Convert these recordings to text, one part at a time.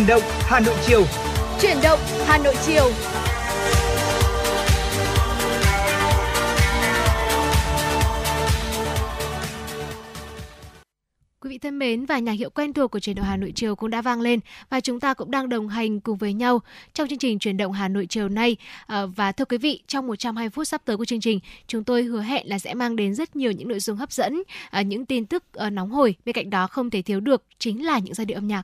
Chuyển động Hà Nội chiều. Chuyển động Hà Nội chiều. Quý vị thân mến và nhạc hiệu quen thuộc của truyền động Hà Nội chiều cũng đã vang lên và chúng ta cũng đang đồng hành cùng với nhau trong chương trình truyền động Hà Nội chiều nay. À, và thưa quý vị, trong 120 phút sắp tới của chương trình, chúng tôi hứa hẹn là sẽ mang đến rất nhiều những nội dung hấp dẫn, à, những tin tức à, nóng hổi. Bên cạnh đó không thể thiếu được chính là những giai điệu âm nhạc.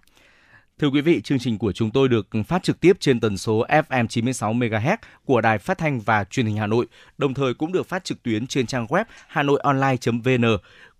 Thưa quý vị, chương trình của chúng tôi được phát trực tiếp trên tần số FM 96 MHz của Đài Phát thanh và Truyền hình Hà Nội, đồng thời cũng được phát trực tuyến trên trang web hanoionline.vn.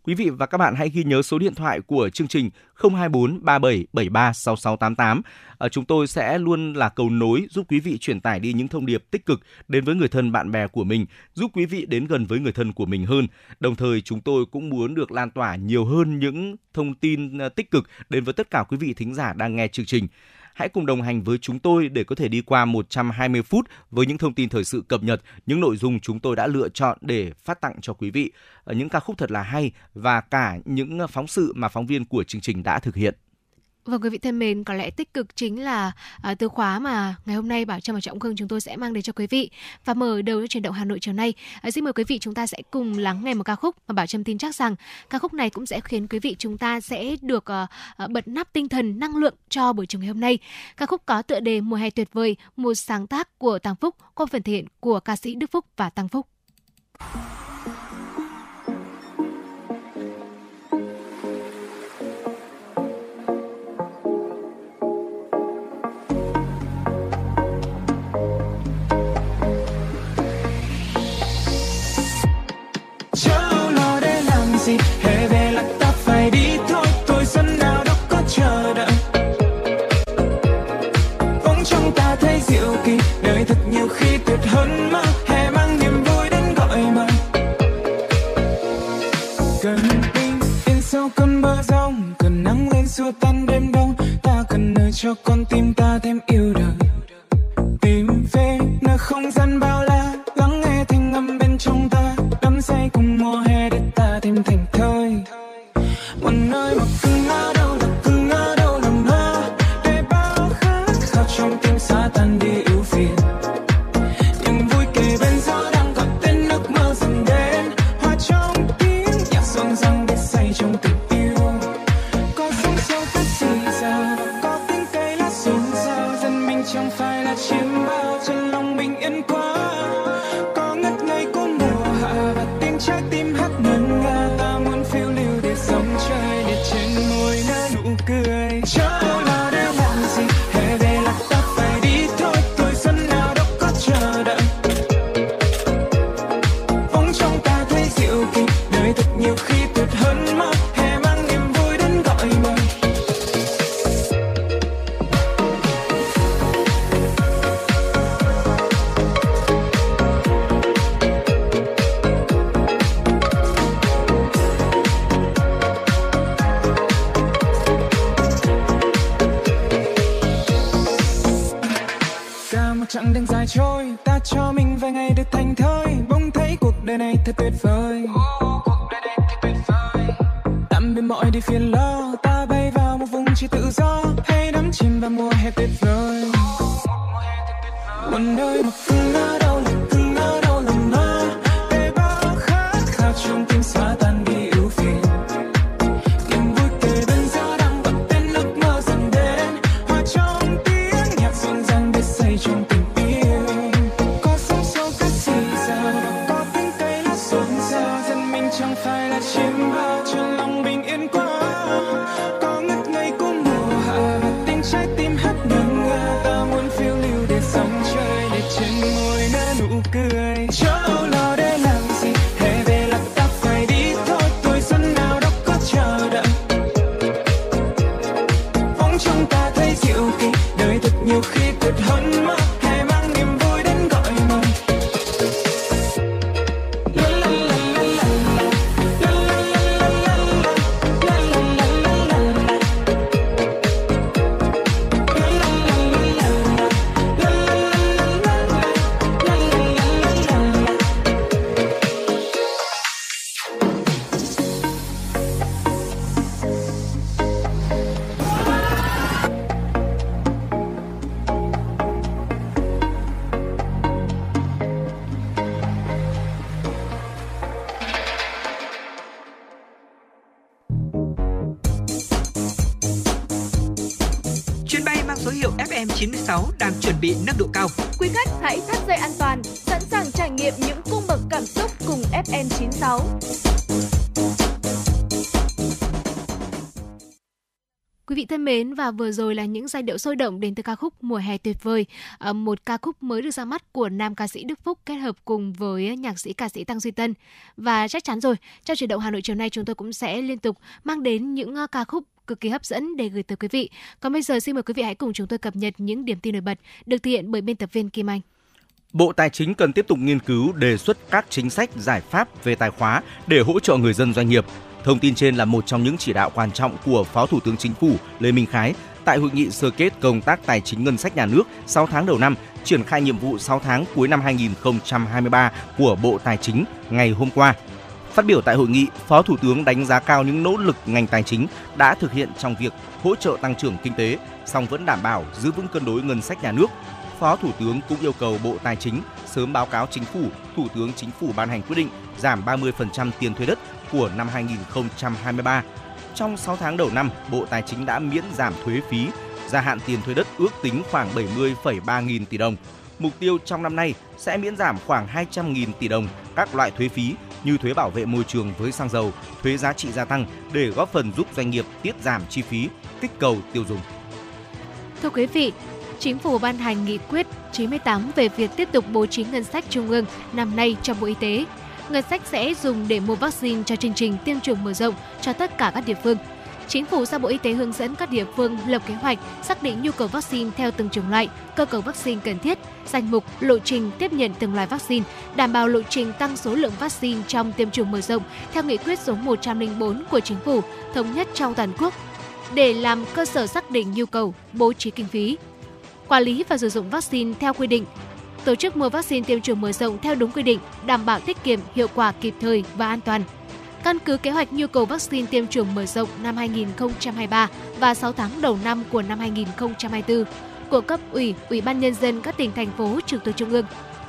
Quý vị và các bạn hãy ghi nhớ số điện thoại của chương trình 024 3773 6688. À, chúng tôi sẽ luôn là cầu nối giúp quý vị truyền tải đi những thông điệp tích cực đến với người thân bạn bè của mình, giúp quý vị đến gần với người thân của mình hơn. Đồng thời chúng tôi cũng muốn được lan tỏa nhiều hơn những thông tin à, tích cực đến với tất cả quý vị thính giả đang nghe chương trình. Hãy cùng đồng hành với chúng tôi để có thể đi qua 120 phút với những thông tin thời sự cập nhật, những nội dung chúng tôi đã lựa chọn để phát tặng cho quý vị, ờ, những ca khúc thật là hay và cả những ờ, phóng sự mà phóng viên của chương trình đã thực hiện. Vâng quý vị thân mến, có lẽ tích cực chính là à, từ khóa mà ngày hôm nay Bảo Trâm và Trọng Khương chúng tôi sẽ mang đến cho quý vị. Và mở đầu cho truyền động Hà Nội chiều nay, à, xin mời quý vị chúng ta sẽ cùng lắng nghe một ca khúc mà Bảo Trâm tin chắc rằng ca khúc này cũng sẽ khiến quý vị chúng ta sẽ được à, à, bật nắp tinh thần năng lượng cho buổi chiều ngày hôm nay. Ca khúc có tựa đề Mùa hè tuyệt vời, một sáng tác của Tăng Phúc qua phần thể hiện của ca sĩ Đức Phúc và Tăng Phúc. Hơn mơ hè mang niềm vui đến gọi mời. Cần bình yên sau cơn mưa rông, cần nắng lên xua tan đêm đông. Ta cần nơi cho con tim ta thêm yêu đời. Tìm về nơi không gian bao cuộc đời này thật tuyệt vời. Tạm biệt mọi đi phiền lo, ta bay vào một vùng chỉ tự do. Hay đắm chìm vào mùa hè tuyệt vời. Một nơi mà phương ở đâu và vừa rồi là những giai điệu sôi động đến từ ca khúc Mùa hè tuyệt vời, ờ, một ca khúc mới được ra mắt của nam ca sĩ Đức Phúc kết hợp cùng với nhạc sĩ ca sĩ Tăng Duy Tân. Và chắc chắn rồi, trong chuyển động Hà Nội chiều nay chúng tôi cũng sẽ liên tục mang đến những ờ, ca khúc cực kỳ hấp dẫn để gửi tới quý vị. Còn bây giờ xin mời quý vị hãy cùng chúng tôi cập nhật những điểm tin nổi bật được thực hiện bởi biên tập viên Kim Anh. Bộ Tài chính cần tiếp tục nghiên cứu đề xuất các chính sách giải pháp về tài khóa để hỗ trợ người dân doanh nghiệp. Thông tin trên là một trong những chỉ đạo quan trọng của Phó Thủ tướng Chính phủ Lê Minh Khái tại hội nghị sơ kết công tác tài chính ngân sách nhà nước 6 tháng đầu năm, triển khai nhiệm vụ 6 tháng cuối năm 2023 của Bộ Tài chính ngày hôm qua. Phát biểu tại hội nghị, Phó Thủ tướng đánh giá cao những nỗ lực ngành tài chính đã thực hiện trong việc hỗ trợ tăng trưởng kinh tế, song vẫn đảm bảo giữ vững cân đối ngân sách nhà nước. Phó Thủ tướng cũng yêu cầu Bộ Tài chính sớm báo cáo chính phủ, Thủ tướng Chính phủ ban hành quyết định giảm 30% tiền thuế đất của năm 2023. Trong 6 tháng đầu năm, Bộ Tài chính đã miễn giảm thuế phí, gia hạn tiền thuế đất ước tính khoảng 70,3 nghìn tỷ đồng. Mục tiêu trong năm nay sẽ miễn giảm khoảng 200 nghìn tỷ đồng các loại thuế phí như thuế bảo vệ môi trường với xăng dầu, thuế giá trị gia tăng để góp phần giúp doanh nghiệp tiết giảm chi phí, kích cầu tiêu dùng. Thưa quý vị, Chính phủ ban hành nghị quyết 98 về việc tiếp tục bố trí ngân sách trung ương năm nay cho Bộ Y tế. Ngân sách sẽ dùng để mua vaccine cho chương trình tiêm chủng mở rộng cho tất cả các địa phương. Chính phủ giao Bộ Y tế hướng dẫn các địa phương lập kế hoạch xác định nhu cầu vaccine theo từng chủng loại, cơ cấu vaccine cần thiết, danh mục, lộ trình tiếp nhận từng loại vaccine, đảm bảo lộ trình tăng số lượng vaccine trong tiêm chủng mở rộng theo nghị quyết số 104 của Chính phủ thống nhất trong toàn quốc để làm cơ sở xác định nhu cầu, bố trí kinh phí, quản lý và sử dụng vaccine theo quy định, tổ chức mua vaccine tiêm chủng mở rộng theo đúng quy định, đảm bảo tiết kiệm, hiệu quả, kịp thời và an toàn. Căn cứ kế hoạch nhu cầu vaccine tiêm chủng mở rộng năm 2023 và 6 tháng đầu năm của năm 2024 của cấp ủy, ủy ban nhân dân các tỉnh thành phố trực thuộc trung ương,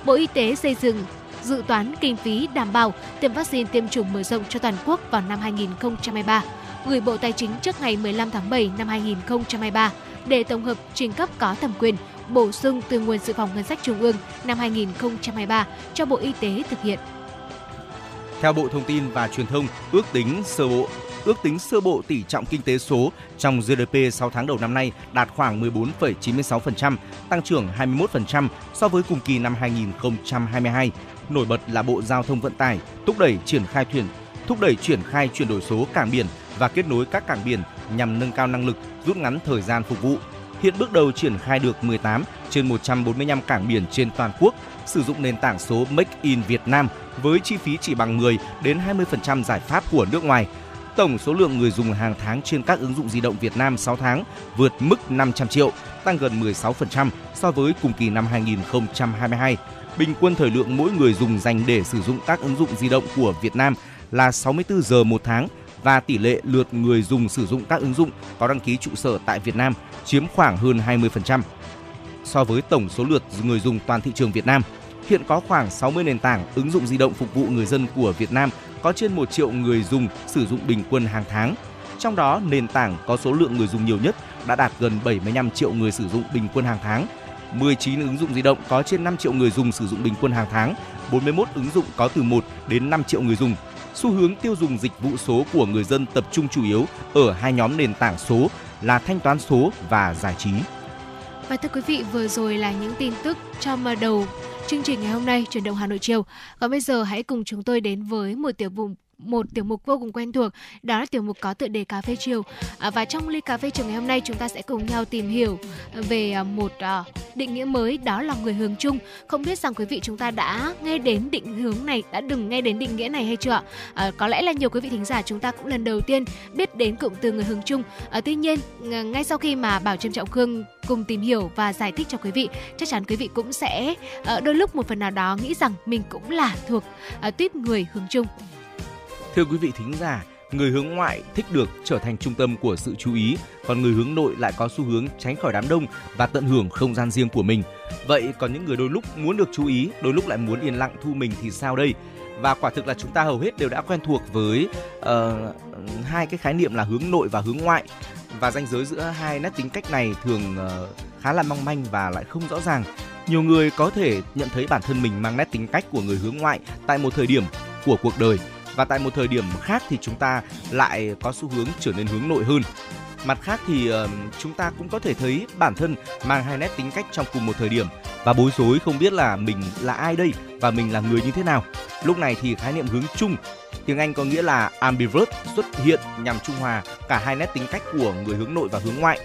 Bộ Y tế xây dựng dự toán kinh phí đảm bảo tiêm vaccine tiêm chủng mở rộng cho toàn quốc vào năm 2023, gửi Bộ Tài chính trước ngày 15 tháng 7 năm 2023 để tổng hợp trình cấp có thẩm quyền bổ sung từ nguồn dự phòng ngân sách trung ương năm 2023 cho Bộ Y tế thực hiện. Theo Bộ Thông tin và Truyền thông, ước tính sơ bộ ước tính sơ bộ tỷ trọng kinh tế số trong GDP 6 tháng đầu năm nay đạt khoảng 14,96%, tăng trưởng 21% so với cùng kỳ năm 2022. Nổi bật là Bộ Giao thông Vận tải thúc đẩy triển khai thuyền thúc đẩy triển khai chuyển đổi số cảng biển và kết nối các cảng biển nhằm nâng cao năng lực, rút ngắn thời gian phục vụ. Hiện bước đầu triển khai được 18 trên 145 cảng biển trên toàn quốc sử dụng nền tảng số Make in Việt Nam với chi phí chỉ bằng 10 đến 20% giải pháp của nước ngoài. Tổng số lượng người dùng hàng tháng trên các ứng dụng di động Việt Nam 6 tháng vượt mức 500 triệu, tăng gần 16% so với cùng kỳ năm 2022. Bình quân thời lượng mỗi người dùng dành để sử dụng các ứng dụng di động của Việt Nam là 64 giờ một tháng và tỷ lệ lượt người dùng sử dụng các ứng dụng có đăng ký trụ sở tại Việt Nam chiếm khoảng hơn 20% so với tổng số lượt người dùng toàn thị trường Việt Nam. Hiện có khoảng 60 nền tảng ứng dụng di động phục vụ người dân của Việt Nam có trên 1 triệu người dùng sử dụng bình quân hàng tháng. Trong đó, nền tảng có số lượng người dùng nhiều nhất đã đạt gần 75 triệu người sử dụng bình quân hàng tháng. 19 ứng dụng di động có trên 5 triệu người dùng sử dụng bình quân hàng tháng, 41 ứng dụng có từ 1 đến 5 triệu người dùng. Xu hướng tiêu dùng dịch vụ số của người dân tập trung chủ yếu ở hai nhóm nền tảng số là thanh toán số và giải trí. Và thưa quý vị, vừa rồi là những tin tức trong đầu chương trình ngày hôm nay chuyển động Hà Nội chiều. Còn bây giờ hãy cùng chúng tôi đến với một tiểu vùng một tiểu mục vô cùng quen thuộc đó là tiểu mục có tựa đề cà phê chiều. À, và trong ly cà phê chiều ngày hôm nay chúng ta sẽ cùng nhau tìm hiểu về à, một à, định nghĩa mới đó là người hướng chung. Không biết rằng quý vị chúng ta đã nghe đến định hướng này đã đừng nghe đến định nghĩa này hay chưa à, có lẽ là nhiều quý vị thính giả chúng ta cũng lần đầu tiên biết đến cụm từ người hướng chung. À, tuy nhiên ngay sau khi mà bảo trâm trọng khương cùng tìm hiểu và giải thích cho quý vị chắc chắn quý vị cũng sẽ ờ, đôi lúc một phần nào đó nghĩ rằng mình cũng là thuộc ờ, tuyết người hướng chung. Thưa quý vị thính giả, người hướng ngoại thích được trở thành trung tâm của sự chú ý, còn người hướng nội lại có xu hướng tránh khỏi đám đông và tận hưởng không gian riêng của mình. Vậy còn những người đôi lúc muốn được chú ý, đôi lúc lại muốn yên lặng thu mình thì sao đây? Và quả thực là chúng ta hầu hết đều đã quen thuộc với uh, hai cái khái niệm là hướng nội và hướng ngoại và ranh giới giữa hai nét tính cách này thường uh, khá là mong manh và lại không rõ ràng. Nhiều người có thể nhận thấy bản thân mình mang nét tính cách của người hướng ngoại tại một thời điểm của cuộc đời và tại một thời điểm khác thì chúng ta lại có xu hướng trở nên hướng nội hơn. Mặt khác thì uh, chúng ta cũng có thể thấy bản thân mang hai nét tính cách trong cùng một thời điểm và bối rối không biết là mình là ai đây và mình là người như thế nào. Lúc này thì khái niệm hướng chung tiếng Anh có nghĩa là ambivert xuất hiện nhằm trung hòa cả hai nét tính cách của người hướng nội và hướng ngoại.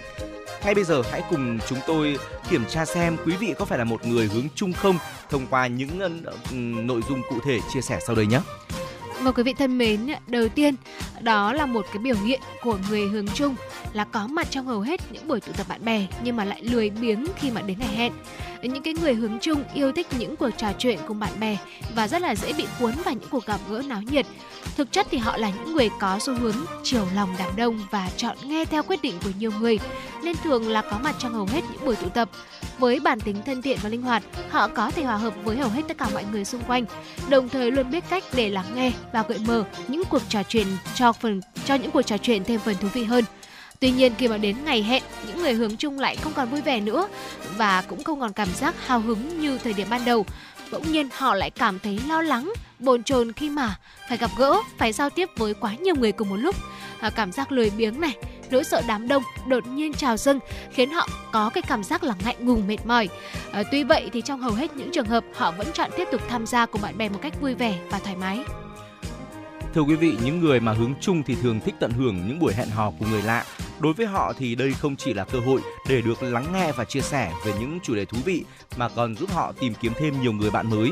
Ngay bây giờ hãy cùng chúng tôi kiểm tra xem quý vị có phải là một người hướng chung không thông qua những uh, nội dung cụ thể chia sẻ sau đây nhé. Và quý vị thân mến, đầu tiên đó là một cái biểu hiện của người hướng chung là có mặt trong hầu hết những buổi tụ tập bạn bè nhưng mà lại lười biếng khi mà đến ngày hẹn. Những cái người hướng chung yêu thích những cuộc trò chuyện cùng bạn bè và rất là dễ bị cuốn vào những cuộc gặp gỡ náo nhiệt. Thực chất thì họ là những người có xu hướng chiều lòng đám đông và chọn nghe theo quyết định của nhiều người nên thường là có mặt trong hầu hết những buổi tụ tập. Với bản tính thân thiện và linh hoạt, họ có thể hòa hợp với hầu hết tất cả mọi người xung quanh, đồng thời luôn biết cách để lắng nghe và gợi mở những cuộc trò chuyện cho phần cho những cuộc trò chuyện thêm phần thú vị hơn. Tuy nhiên khi mà đến ngày hẹn, những người hướng chung lại không còn vui vẻ nữa và cũng không còn cảm giác hào hứng như thời điểm ban đầu. Bỗng nhiên họ lại cảm thấy lo lắng, bồn chồn khi mà phải gặp gỡ, phải giao tiếp với quá nhiều người cùng một lúc. À, cảm giác lười biếng này, nỗi sợ đám đông đột nhiên trào dâng khiến họ có cái cảm giác là ngại ngùng mệt mỏi. À, tuy vậy thì trong hầu hết những trường hợp họ vẫn chọn tiếp tục tham gia cùng bạn bè một cách vui vẻ và thoải mái. Thưa quý vị, những người mà hướng chung thì thường thích tận hưởng những buổi hẹn hò của người lạ. Đối với họ thì đây không chỉ là cơ hội để được lắng nghe và chia sẻ về những chủ đề thú vị mà còn giúp họ tìm kiếm thêm nhiều người bạn mới.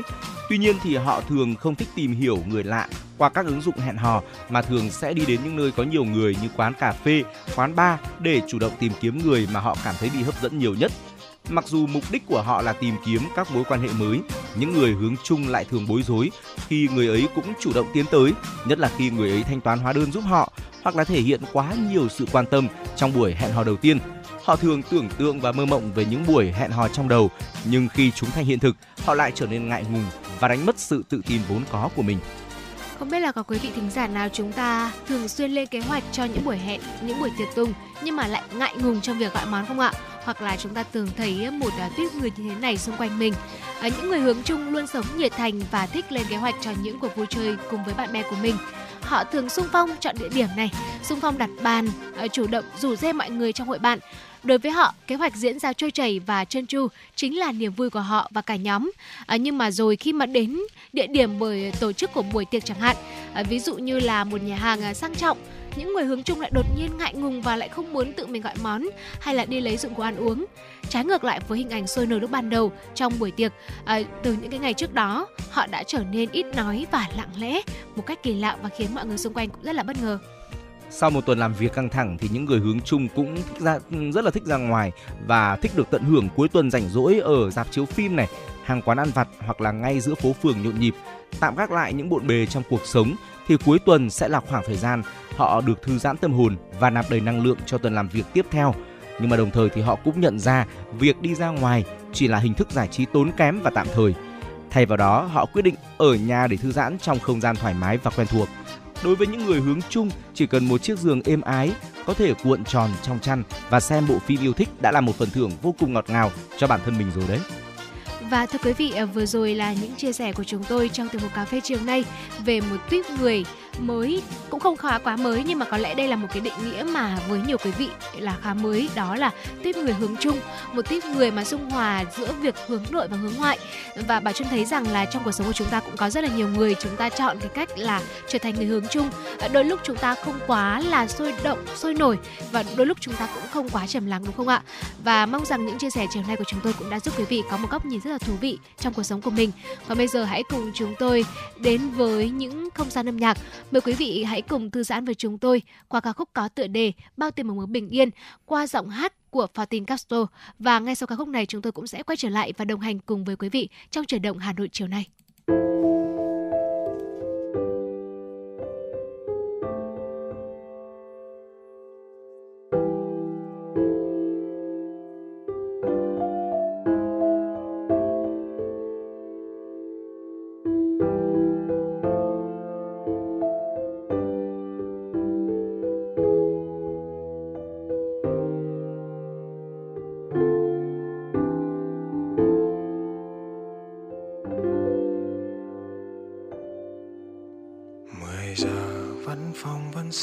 Tuy nhiên thì họ thường không thích tìm hiểu người lạ qua các ứng dụng hẹn hò mà thường sẽ đi đến những nơi có nhiều người như quán cà phê, quán bar để chủ động tìm kiếm người mà họ cảm thấy bị hấp dẫn nhiều nhất Mặc dù mục đích của họ là tìm kiếm các mối quan hệ mới, những người hướng chung lại thường bối rối khi người ấy cũng chủ động tiến tới, nhất là khi người ấy thanh toán hóa đơn giúp họ hoặc là thể hiện quá nhiều sự quan tâm trong buổi hẹn hò đầu tiên. Họ thường tưởng tượng và mơ mộng về những buổi hẹn hò trong đầu, nhưng khi chúng thành hiện thực, họ lại trở nên ngại ngùng và đánh mất sự tự tin vốn có của mình. Không biết là có quý vị thính giả nào chúng ta thường xuyên lên kế hoạch cho những buổi hẹn, những buổi tiệc tùng nhưng mà lại ngại ngùng trong việc gọi món không ạ? Hoặc là chúng ta thường thấy một à, tuyết người như thế này xung quanh mình. À, những người hướng chung luôn sống nhiệt thành và thích lên kế hoạch cho những cuộc vui chơi cùng với bạn bè của mình họ thường sung phong chọn địa điểm này, sung phong đặt bàn, à, chủ động rủ dê mọi người trong hội bạn. Đối với họ, kế hoạch diễn ra trôi chảy và trơn tru chính là niềm vui của họ và cả nhóm. À, nhưng mà rồi khi mà đến địa điểm bởi tổ chức của buổi tiệc chẳng hạn, à, ví dụ như là một nhà hàng à, sang trọng những người hướng chung lại đột nhiên ngại ngùng và lại không muốn tự mình gọi món hay là đi lấy dụng cụ ăn uống trái ngược lại với hình ảnh sôi nổi lúc ban đầu trong buổi tiệc à, từ những cái ngày trước đó họ đã trở nên ít nói và lặng lẽ một cách kỳ lạ và khiến mọi người xung quanh cũng rất là bất ngờ sau một tuần làm việc căng thẳng thì những người hướng chung cũng thích ra rất là thích ra ngoài và thích được tận hưởng cuối tuần rảnh rỗi ở dạp chiếu phim này, hàng quán ăn vặt hoặc là ngay giữa phố phường nhộn nhịp. Tạm gác lại những bộn bề trong cuộc sống thì cuối tuần sẽ là khoảng thời gian họ được thư giãn tâm hồn và nạp đầy năng lượng cho tuần làm việc tiếp theo. Nhưng mà đồng thời thì họ cũng nhận ra việc đi ra ngoài chỉ là hình thức giải trí tốn kém và tạm thời. Thay vào đó, họ quyết định ở nhà để thư giãn trong không gian thoải mái và quen thuộc. Đối với những người hướng chung, chỉ cần một chiếc giường êm ái, có thể cuộn tròn trong chăn và xem bộ phim yêu thích đã là một phần thưởng vô cùng ngọt ngào cho bản thân mình rồi đấy. Và thưa quý vị, à, vừa rồi là những chia sẻ của chúng tôi trong tiểu mục cà phê chiều nay về một tuyết người mới cũng không khá quá mới nhưng mà có lẽ đây là một cái định nghĩa mà với nhiều quý vị là khá mới đó là tuyết người hướng chung. Một tuyết người mà dung hòa giữa việc hướng nội và hướng ngoại. Và bà Trân thấy rằng là trong cuộc sống của chúng ta cũng có rất là nhiều người chúng ta chọn cái cách là trở thành người hướng chung. À, đôi lúc chúng ta không quá là sôi động sôi nổi và đôi lúc chúng ta cũng không quá trầm lắng đúng không ạ? Và mong rằng những chia sẻ chiều nay của chúng tôi cũng đã giúp quý vị có một góc nhìn rất là thú vị trong cuộc sống của mình. Còn bây giờ hãy cùng chúng tôi đến với những không gian âm nhạc. Mời quý vị hãy cùng thư giãn với chúng tôi qua ca khúc có tựa đề Bao tiền một muốn bình yên qua giọng hát của Fatin Castro. Và ngay sau ca khúc này chúng tôi cũng sẽ quay trở lại và đồng hành cùng với quý vị trong chuyển động Hà Nội chiều nay.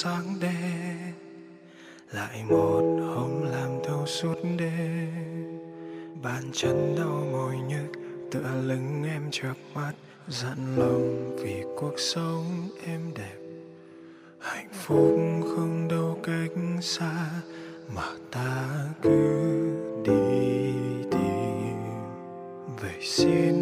sáng đêm lại một hôm làm thâu suốt đêm bàn chân đau mỏi nhức, tựa lưng em chợp mắt dặn lòng vì cuộc sống em đẹp. Hạnh phúc không đâu cách xa, mà ta cứ đi tìm. Vậy xin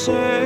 是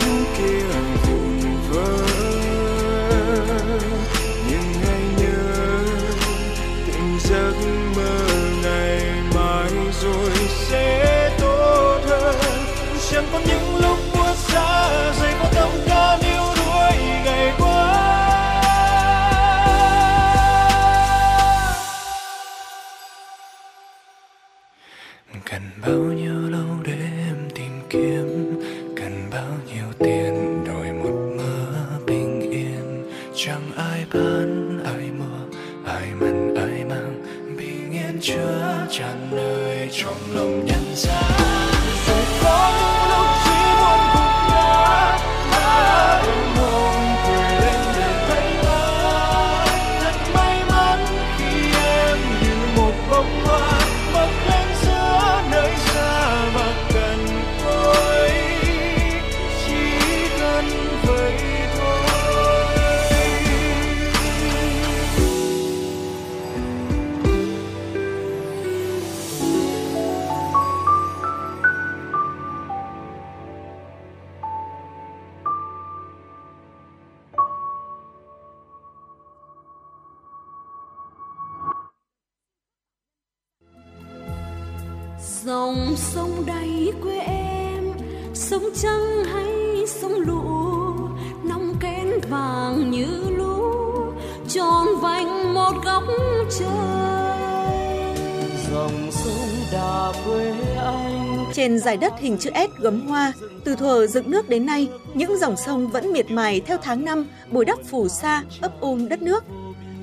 don't care. đất hình chữ S gấm hoa, từ thuở dựng nước đến nay, những dòng sông vẫn miệt mài theo tháng năm bồi đắp phủ xa ấp ôm đất nước.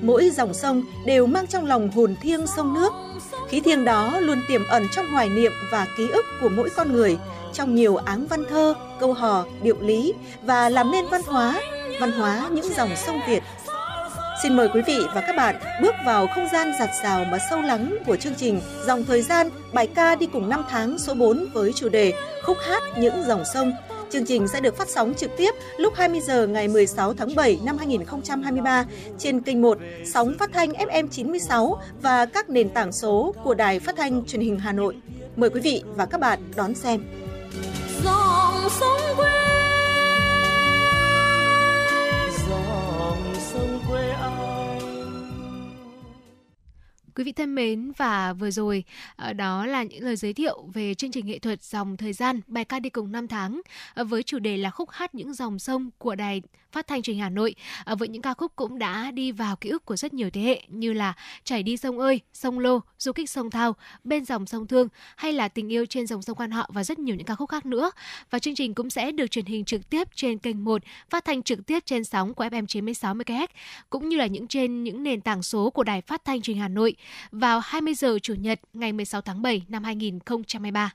Mỗi dòng sông đều mang trong lòng hồn thiêng sông nước. Khí thiêng đó luôn tiềm ẩn trong hoài niệm và ký ức của mỗi con người, trong nhiều áng văn thơ, câu hò, điệu lý và làm nên văn hóa, văn hóa những dòng sông Việt Xin mời quý vị và các bạn bước vào không gian giặt rào mà sâu lắng của chương trình Dòng Thời gian, bài ca đi cùng năm tháng số 4 với chủ đề Khúc hát những dòng sông Chương trình sẽ được phát sóng trực tiếp lúc 20 giờ ngày 16 tháng 7 năm 2023 trên kênh 1 sóng phát thanh FM 96 và các nền tảng số của Đài Phát thanh Truyền hình Hà Nội. Mời quý vị và các bạn đón xem. dòng sông quê Quý vị thân mến, và vừa rồi ờ, đó là những lời giới thiệu về chương trình nghệ thuật dòng thời gian, bài ca đi cùng năm tháng ờ, với chủ đề là khúc hát những dòng sông của đài phát thanh truyền hình Hà Nội à, với những ca khúc cũng đã đi vào ký ức của rất nhiều thế hệ như là chảy đi sông ơi, sông lô, du kích sông thao, bên dòng sông thương hay là tình yêu trên dòng sông quan họ và rất nhiều những ca khúc khác nữa và chương trình cũng sẽ được truyền hình trực tiếp trên kênh 1 phát thanh trực tiếp trên sóng của FM 96 MHz cũng như là những trên những nền tảng số của đài phát thanh truyền hình Hà Nội vào 20 giờ Chủ nhật ngày 16 tháng 7 năm 2023.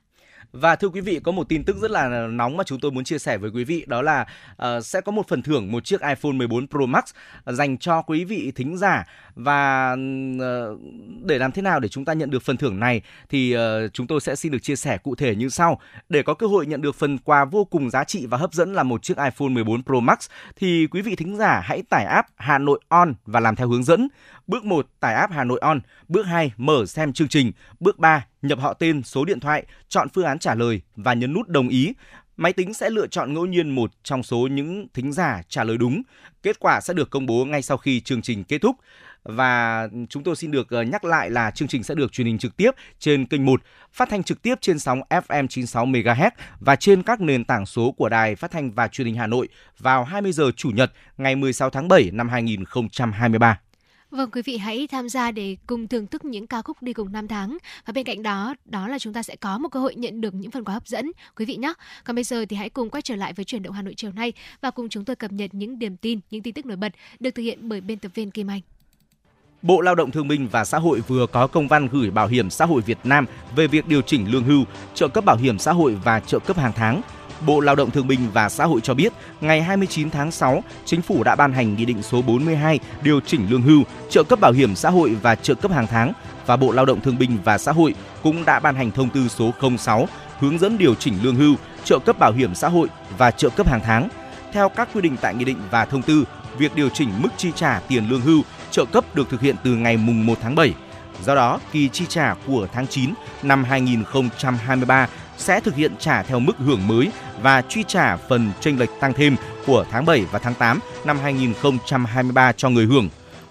Và thưa quý vị, có một tin tức rất là nóng mà chúng tôi muốn chia sẻ với quý vị đó là uh, sẽ có một phần thưởng một chiếc iPhone 14 Pro Max dành cho quý vị thính giả và uh, để làm thế nào để chúng ta nhận được phần thưởng này thì uh, chúng tôi sẽ xin được chia sẻ cụ thể như sau. Để có cơ hội nhận được phần quà vô cùng giá trị và hấp dẫn là một chiếc iPhone 14 Pro Max thì quý vị thính giả hãy tải app Hà Nội On và làm theo hướng dẫn. Bước 1 tải app Hà Nội On, bước 2 mở xem chương trình, bước 3 nhập họ tên, số điện thoại, chọn phương án trả lời và nhấn nút đồng ý. Máy tính sẽ lựa chọn ngẫu nhiên một trong số những thính giả trả lời đúng. Kết quả sẽ được công bố ngay sau khi chương trình kết thúc. Và chúng tôi xin được ờ, nhắc lại là chương trình sẽ được truyền hình trực tiếp trên kênh 1, phát thanh trực tiếp trên sóng FM 96 MHz và trên các nền tảng số của Đài Phát thanh và Truyền hình Hà Nội vào 20 giờ Chủ nhật ngày 16 tháng 7 năm 2023. Vâng, quý vị hãy tham gia để cùng thưởng thức những ca khúc đi cùng năm tháng. Và bên cạnh đó, đó là chúng ta sẽ có một cơ hội nhận được những phần quà hấp dẫn, quý vị nhé. Còn bây giờ thì hãy cùng quay trở lại với chuyển động Hà Nội chiều nay và cùng chúng tôi cập nhật những điểm tin, những tin tức nổi bật được thực hiện bởi biên tập viên Kim Anh. Bộ Lao động Thương binh và Xã hội vừa có công văn gửi Bảo hiểm xã hội Việt Nam về việc điều chỉnh lương hưu, trợ cấp bảo hiểm xã hội và trợ cấp hàng tháng. Bộ Lao động Thương binh và Xã hội cho biết, ngày 29 tháng 6, Chính phủ đã ban hành Nghị định số 42 điều chỉnh lương hưu, trợ cấp bảo hiểm xã hội và trợ cấp hàng tháng và Bộ Lao động Thương binh và Xã hội cũng đã ban hành thông tư số 06 hướng dẫn điều chỉnh lương hưu, trợ cấp bảo hiểm xã hội và trợ cấp hàng tháng. Theo các quy định tại nghị định và thông tư, việc điều chỉnh mức chi trả tiền lương hưu, trợ cấp được thực hiện từ ngày mùng 1 tháng 7. Do đó, kỳ chi trả của tháng 9 năm 2023 sẽ thực hiện trả theo mức hưởng mới và truy trả phần chênh lệch tăng thêm của tháng 7 và tháng 8 năm 2023 cho người hưởng.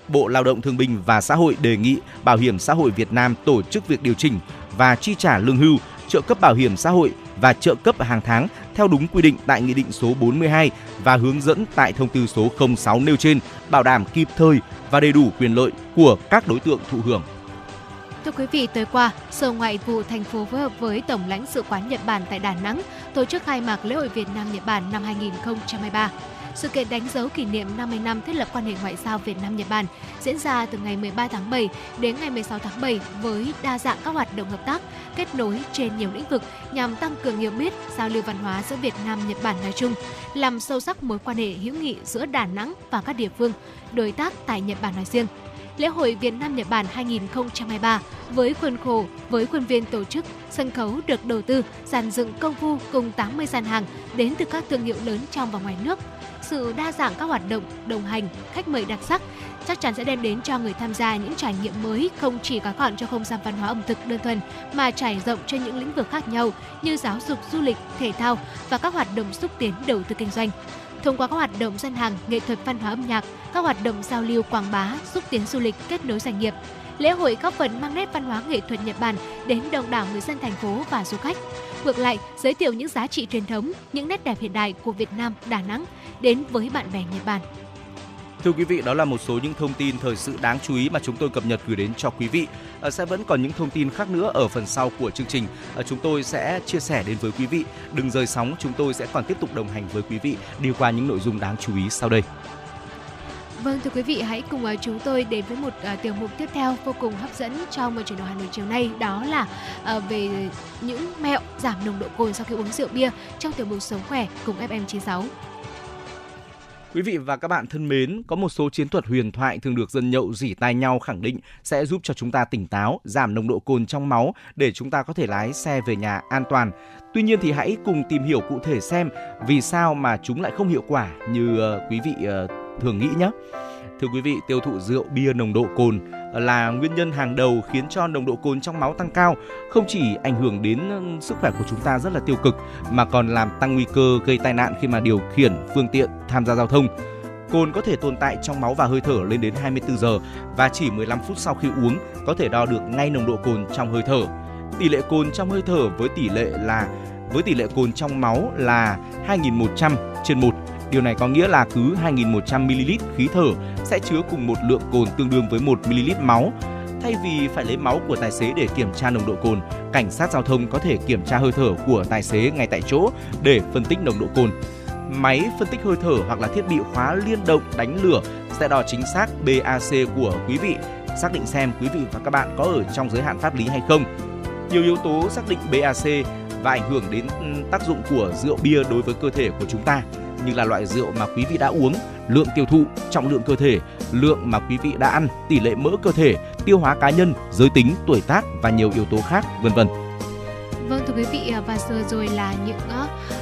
Bộ Lao động Thương binh và Xã hội đề nghị Bảo hiểm xã hội Việt Nam tổ chức việc điều chỉnh và chi trả lương hưu, trợ cấp bảo hiểm xã hội và trợ cấp hàng tháng theo đúng quy định tại Nghị định số 42 và hướng dẫn tại thông tư số 06 nêu trên, bảo đảm kịp thời và đầy đủ quyền lợi của các đối tượng thụ hưởng. Thưa quý vị, tối qua, Sở Ngoại vụ thành phố phối hợp với Tổng lãnh sự quán Nhật Bản tại Đà Nẵng tổ chức khai mạc lễ hội Việt Nam Nhật Bản năm 2023. Sự kiện đánh dấu kỷ niệm 50 năm thiết lập quan hệ ngoại giao Việt Nam Nhật Bản diễn ra từ ngày 13 tháng 7 đến ngày 16 tháng 7 với đa dạng các hoạt động hợp tác, kết nối trên nhiều lĩnh vực nhằm tăng cường hiểu biết, giao lưu văn hóa giữa Việt Nam Nhật Bản nói chung, làm sâu sắc mối quan hệ hữu nghị giữa Đà Nẵng và các địa phương đối tác tại Nhật Bản nói riêng. Lễ hội Việt Nam Nhật Bản 2023 với khuôn khổ với khuôn viên tổ chức, sân khấu được đầu tư, dàn dựng công phu cùng 80 gian hàng đến từ các thương hiệu lớn trong và ngoài nước. Sự đa dạng các hoạt động, đồng hành, khách mời đặc sắc chắc chắn sẽ đem đến cho người tham gia những trải nghiệm mới không chỉ gói gọn cho không gian văn hóa ẩm thực đơn thuần mà trải rộng trên những lĩnh vực khác nhau như giáo dục, du lịch, thể thao và các hoạt động xúc tiến đầu tư kinh doanh thông qua các hoạt động gian hàng, nghệ thuật văn hóa âm nhạc, các hoạt động giao lưu quảng bá, xúc tiến du lịch, kết nối doanh nghiệp. Lễ hội góp phần mang nét văn hóa nghệ thuật Nhật Bản đến đông đảo người dân thành phố và du khách. Ngược lại, giới thiệu những giá trị truyền thống, những nét đẹp hiện đại của Việt Nam, Đà Nẵng đến với bạn bè Nhật Bản. Thưa quý vị, đó là một số những thông tin thời sự đáng chú ý mà chúng tôi cập nhật gửi đến cho quý vị. À, sẽ vẫn còn những thông tin khác nữa ở phần sau của chương trình. À, chúng tôi sẽ chia sẻ đến với quý vị. Đừng rời sóng, chúng tôi sẽ còn tiếp tục đồng hành với quý vị đi qua những nội dung đáng chú ý sau đây. Vâng thưa quý vị, hãy cùng uh, chúng tôi đến với một uh, tiểu mục tiếp theo vô cùng hấp dẫn trong một chuyển đổi Hà Nội chiều nay, đó là uh, về những mẹo giảm nồng độ cồn sau khi uống rượu bia trong tiểu mục sống khỏe cùng FM96. Quý vị và các bạn thân mến, có một số chiến thuật huyền thoại thường được dân nhậu dỉ tai nhau khẳng định sẽ giúp cho chúng ta tỉnh táo, giảm nồng độ cồn trong máu để chúng ta có thể lái xe về nhà an toàn. Tuy nhiên thì hãy cùng tìm hiểu cụ thể xem vì sao mà chúng lại không hiệu quả như ờ, quý vị ờ, thường nghĩ nhé. Thưa quý vị, tiêu thụ rượu bia nồng độ cồn là nguyên nhân hàng đầu khiến cho nồng độ cồn trong máu tăng cao, không chỉ ảnh hưởng đến sức khỏe của chúng ta rất là tiêu cực mà còn làm tăng nguy cơ gây tai nạn khi mà điều khiển phương tiện tham gia giao thông. Cồn có thể tồn tại trong máu và hơi thở lên đến 24 giờ và chỉ 15 phút sau khi uống có thể đo được ngay nồng độ cồn trong hơi thở. Tỷ lệ cồn trong hơi thở với tỷ lệ là với tỷ lệ cồn trong máu là 2.100 trên 1 Điều này có nghĩa là cứ 2.100ml khí thở sẽ chứa cùng một lượng cồn tương đương với 1ml máu. Thay vì phải lấy máu của tài xế để kiểm tra nồng độ cồn, cảnh sát giao thông có thể kiểm tra hơi thở của tài xế ngay tại chỗ để phân tích nồng độ cồn. Máy phân tích hơi thở hoặc là thiết bị khóa liên động đánh lửa sẽ đo chính xác BAC của quý vị, xác định xem quý vị và các bạn có ở trong giới hạn pháp lý hay không. Nhiều yếu tố xác định BAC và ảnh hưởng đến ừ, tác dụng của rượu bia đối với cơ thể của chúng ta như là loại rượu mà quý vị đã uống, lượng tiêu thụ, trọng lượng cơ thể, lượng mà quý vị đã ăn, tỷ lệ mỡ cơ thể, tiêu hóa cá nhân, giới tính, tuổi tác và nhiều yếu tố khác, vân vân. Vâng thưa quý vị à, và giờ rồi là những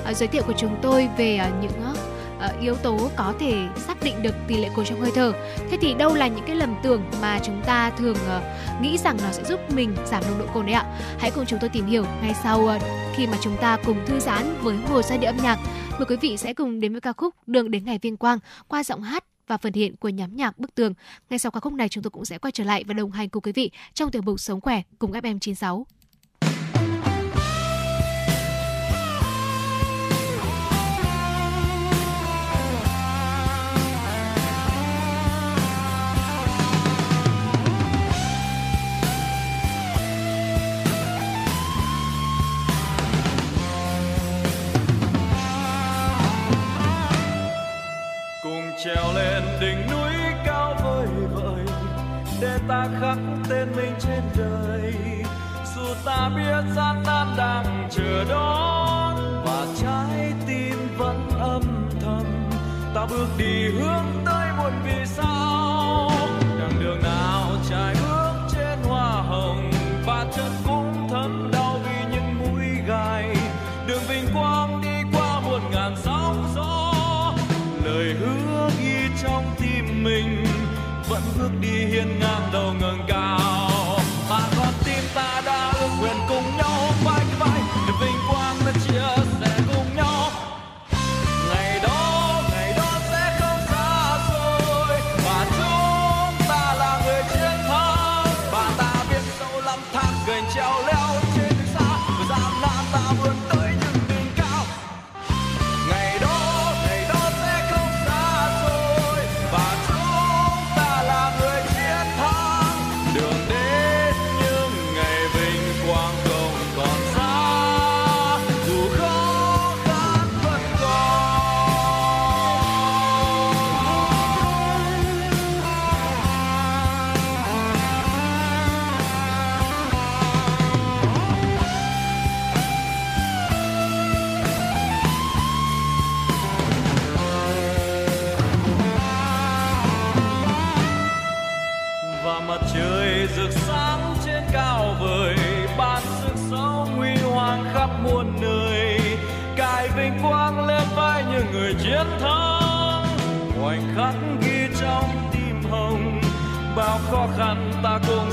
uh, giới thiệu của chúng tôi về uh, những uh, uh, Ờ, yếu tố có thể xác định được tỷ lệ cồn trong hơi thở. Thế thì đâu là những cái lầm tưởng mà chúng ta thường ờ, nghĩ rằng nó sẽ giúp mình giảm nồng độ cồn đấy ạ? Hãy cùng chúng tôi tìm hiểu ngay sau ờ, khi mà chúng ta cùng thư giãn với một giai điệu âm nhạc. Mời quý vị sẽ cùng đến với ca khúc Đường đến ngày vinh quang qua giọng hát và phần hiện của nhóm nhạc Bức Tường. Ngay sau ca khúc này chúng tôi cũng sẽ quay trở lại và đồng hành cùng quý vị trong tiểu mục Sống khỏe cùng FM96. Trèo lên đỉnh núi cao vời vợi để ta khắc tên mình trên đời dù ta biết gian nan đang chờ đón, và trái tim vẫn âm thầm, ta bước đi hướng tới một vì sao. Bao khó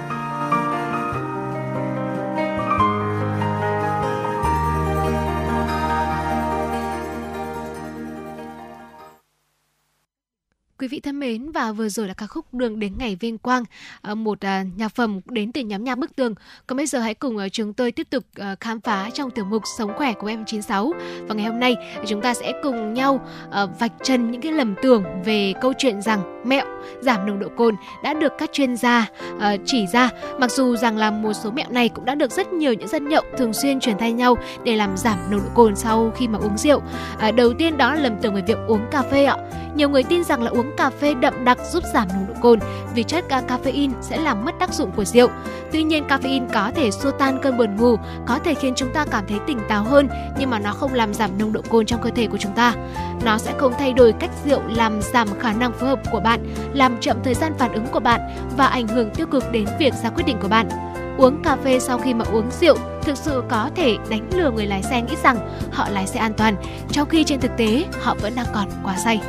và vừa rồi là ca khúc Đường đến ngày vinh quang, ờ, một à, nhạc phẩm đến từ nhóm nhạc Bức Tường. Còn bây giờ hãy cùng ờ, chúng tôi tiếp tục ờ, khám phá trong tiểu mục Sống khỏe của em 96 Và ngày hôm nay chúng ta sẽ cùng nhau vạch trần những cái lầm tưởng về câu chuyện rằng mẹo giảm nồng độ cồn đã được các chuyên gia chỉ ra. Mặc dù rằng là một số mẹo này cũng đã được rất nhiều những dân nhậu thường xuyên truyền thay nhau để làm giảm nồng độ cồn sau khi mà uống rượu. Đầu tiên đó là lầm tưởng về việc uống cà phê ạ. Nhiều người tin rằng là uống cà phê đậm đặc giúp giảm nồng độ cồn vì chất caffeine sẽ làm mất tác dụng của rượu. Tuy nhiên caffeine có thể xua tan cơn buồn ngủ, có thể khiến chúng ta cảm thấy tỉnh táo hơn nhưng mà nó không làm giảm nồng độ cồn trong cơ thể của chúng ta. Nó sẽ không thay đổi cách rượu làm giảm khả năng phối hợp của bạn, làm chậm thời gian phản ứng của bạn và ảnh hưởng tiêu cực đến việc ra quyết định của bạn. Uống cà phê sau khi mà uống rượu thực sự có thể đánh lừa người lái xe nghĩ rằng họ lái xe an toàn, trong khi trên thực tế họ vẫn đang còn quá say.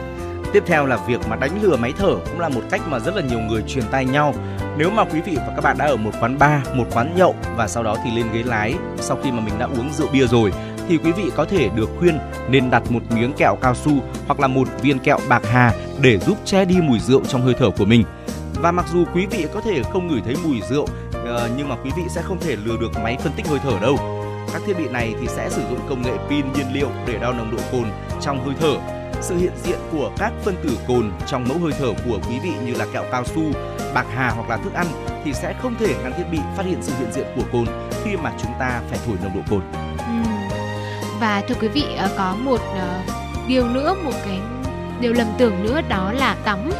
Tiếp theo là việc mà đánh lừa máy thở cũng là một cách mà rất là nhiều người truyền tay nhau. Nếu mà quý vị và các bạn đã ở một quán bar, một quán nhậu và sau đó thì lên ghế lái sau khi mà mình đã uống rượu bia rồi thì quý vị có thể được khuyên nên đặt một miếng kẹo cao su hoặc là một viên kẹo bạc hà để giúp che đi mùi rượu trong hơi thở của mình. Và mặc dù quý vị có thể không ngửi thấy mùi rượu ờ, nhưng mà quý vị sẽ không thể lừa được máy phân tích hơi thở đâu. Các thiết bị này thì sẽ sử dụng công nghệ pin nhiên liệu để đo nồng độ cồn trong hơi thở sự hiện diện của các phân tử cồn trong mẫu hơi thở của quý vị như là kẹo cao su, bạc hà hoặc là thức ăn thì sẽ không thể ngăn thiết bị phát hiện sự hiện diện của cồn khi mà chúng ta phải thổi nồng độ cồn. Ừ. Và thưa quý vị ờ, có một ờ, điều nữa, một cái điều lầm tưởng nữa đó là tắm.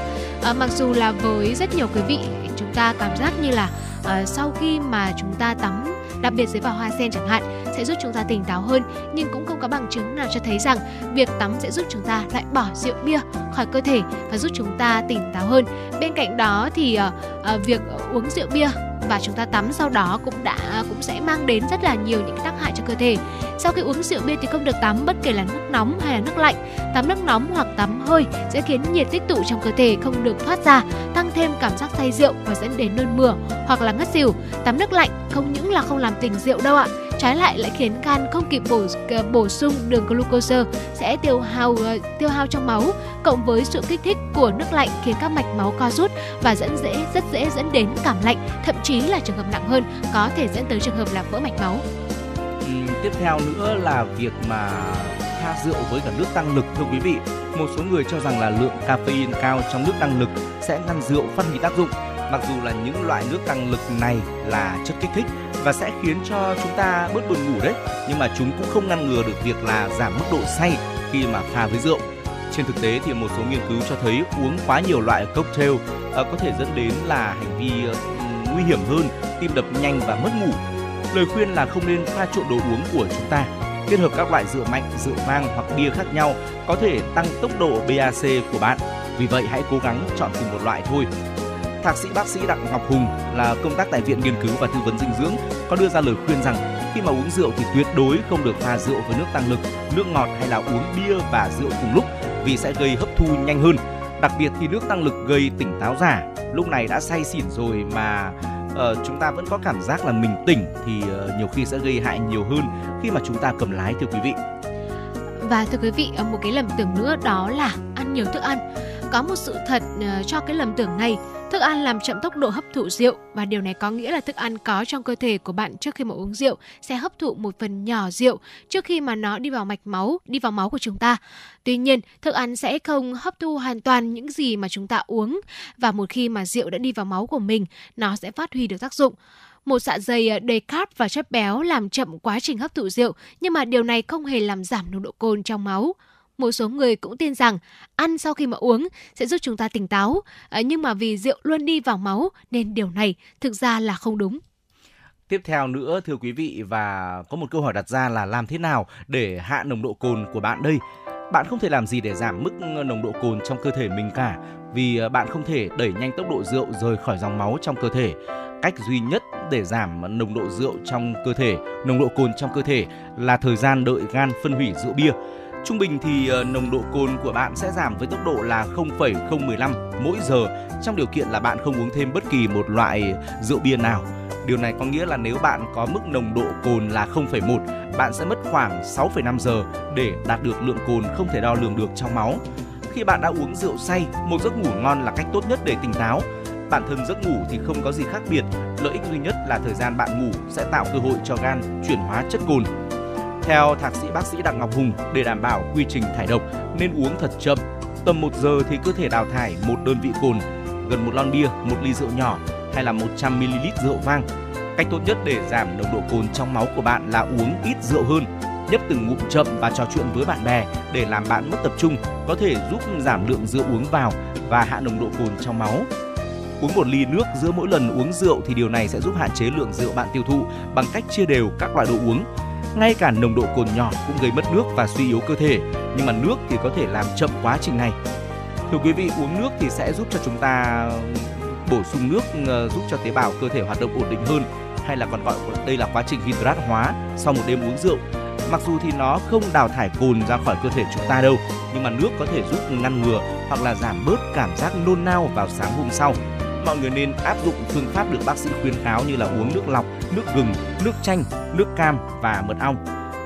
À, mặc dù là với rất nhiều quý vị chúng ta cảm giác như là à, sau khi mà chúng ta tắm đặc biệt dưới vỏ hoa sen chẳng hạn sẽ giúp chúng ta tỉnh táo hơn nhưng cũng không có bằng chứng nào cho thấy rằng việc tắm sẽ giúp chúng ta loại bỏ rượu bia khỏi cơ thể và giúp chúng ta tỉnh táo hơn. Bên cạnh đó thì uh, uh, việc uống rượu bia và chúng ta tắm sau đó cũng đã cũng sẽ mang đến rất là nhiều những tác hại cho cơ thể. Sau khi uống rượu bia thì không được tắm bất kể là nước nóng hay là nước lạnh. Tắm nước nóng hoặc tắm hơi sẽ khiến nhiệt tích tụ trong cơ thể không được thoát ra, tăng thêm cảm giác say rượu và dẫn đến nôn mửa hoặc là ngất xỉu. Tắm nước lạnh không những là không làm tỉnh rượu đâu ạ, trái lại lại khiến gan không kịp bổ ờ, bổ sung đường glucose sẽ tiêu hao ờ, tiêu hao trong máu cộng với sự kích thích của nước lạnh khiến các mạch máu co rút và dẫn dễ rất dễ dẫn đến cảm lạnh thậm chí là trường hợp nặng hơn có thể dẫn tới trường hợp là vỡ mạch máu. Ừ, tiếp theo nữa là việc mà pha rượu với cả nước tăng lực thưa quý vị. Một số người cho rằng là lượng caffeine cao trong nước tăng lực sẽ ngăn rượu phát huy tác dụng mặc dù là những loại nước tăng lực này là chất kích thích và sẽ khiến cho chúng ta bớt buồn ngủ đấy nhưng mà chúng cũng không ngăn ngừa được việc là giảm mức độ say khi mà pha với rượu trên thực tế thì một số nghiên cứu cho thấy uống quá nhiều loại cocktail ờ, có thể dẫn đến là hành vi ờ, nguy hiểm hơn, tim đập nhanh và mất ngủ. Lời khuyên là không nên pha trộn đồ uống của chúng ta. Kết hợp các loại rượu mạnh, rượu vang hoặc bia khác nhau có thể tăng tốc độ BAC của bạn. Vì vậy hãy cố gắng chọn cùng một loại thôi. Thạc sĩ bác sĩ Đặng Ngọc Hùng là công tác tại Viện Nghiên cứu và Tư vấn Dinh dưỡng có đưa ra lời khuyên rằng khi mà uống rượu thì tuyệt đối không được pha rượu với nước tăng lực, nước ngọt hay là uống bia và rượu cùng lúc vì sẽ gây hấp thu nhanh hơn. Đặc biệt thì nước tăng lực gây tỉnh táo giả. Lúc này đã say xỉn rồi mà uh, chúng ta vẫn có cảm giác là mình tỉnh thì uh, nhiều khi sẽ gây hại nhiều hơn khi mà chúng ta cầm lái thưa quý vị. Và thưa quý vị, ờ, một cái lầm tưởng nữa đó là ăn nhiều thức ăn. Có một sự thật ờ, cho cái lầm tưởng này. Thức ăn làm chậm tốc độ hấp thụ rượu và điều này có nghĩa là thức ăn có trong cơ thể của bạn trước khi mà uống rượu sẽ hấp thụ một phần nhỏ rượu trước khi mà nó đi vào mạch máu, đi vào máu của chúng ta. Tuy nhiên, thức ăn sẽ không hấp thu hoàn toàn những gì mà chúng ta uống và một khi mà rượu đã đi vào máu của mình, nó sẽ phát huy được tác dụng. Một dạ dày ờ, đầy cát và chất béo làm chậm quá trình hấp thụ rượu, nhưng mà điều này không hề làm giảm nồng độ cồn trong máu một số người cũng tin rằng ăn sau khi mà uống sẽ giúp chúng ta tỉnh táo, ờ, nhưng mà vì rượu luôn đi vào máu nên điều này thực ra là không đúng. Tiếp theo nữa thưa quý vị và có một câu hỏi đặt ra là làm thế nào để hạ nồng độ cồn của bạn đây? Bạn không thể làm gì để giảm mức nồng độ cồn trong cơ thể mình cả vì ờ, bạn không thể đẩy nhanh tốc độ rượu rời khỏi dòng máu trong cơ thể cách duy nhất để giảm nồng độ rượu trong cơ thể, nồng độ cồn trong cơ thể là thời gian đợi gan phân hủy rượu bia. Trung bình thì ờ, nồng độ cồn của bạn sẽ giảm với tốc độ là 0,015 mỗi giờ trong điều kiện là bạn không uống thêm bất kỳ một loại rượu bia nào. Điều này có nghĩa là nếu bạn có mức nồng độ cồn là 0,1, bạn sẽ mất khoảng 6,5 giờ để đạt được lượng cồn không thể đo lường được trong máu. Khi bạn đã uống rượu say, một giấc ngủ ngon là cách tốt nhất để tỉnh táo. Bản thân giấc ngủ thì không có gì khác biệt, lợi ích duy nhất là thời gian bạn ngủ sẽ tạo cơ hội cho gan chuyển hóa chất cồn. Theo thạc sĩ bác sĩ Đặng Ngọc Hùng, để đảm bảo quy trình thải độc nên uống thật chậm. Tầm 1 giờ thì cơ thể đào thải một đơn vị cồn, gần một lon bia, một ly rượu nhỏ hay là 100 ml rượu vang. Cách tốt nhất để giảm nồng độ cồn trong máu của bạn là uống ít rượu hơn, nhấp từng ngụm chậm và trò chuyện với bạn bè để làm bạn mất tập trung, có thể giúp giảm lượng rượu uống vào và hạ nồng độ cồn trong máu. Uống một ly nước giữa mỗi lần uống rượu thì điều này sẽ giúp hạn chế lượng rượu bạn tiêu thụ bằng cách chia đều các loại đồ uống. Ngay cả nồng độ cồn nhỏ cũng gây mất nước và suy yếu cơ thể, nhưng mà nước thì có thể làm chậm quá trình này. Thưa quý vị, uống nước thì sẽ giúp cho chúng ta ừ, bổ sung nước ờ, giúp cho tế bào cơ thể hoạt động ổn định hơn hay là còn gọi đây là quá trình hydrat hóa sau một đêm uống rượu. Mặc dù thì nó không đào thải cồn ra khỏi cơ thể chúng ta đâu, nhưng mà nước có thể giúp ngăn ngừa hoặc là giảm bớt cảm giác nôn nao vào sáng hôm sau. Mọi người nên áp dụng phương pháp được bác sĩ khuyến cáo như là uống nước lọc, nước gừng, nước chanh, nước cam và mật ong.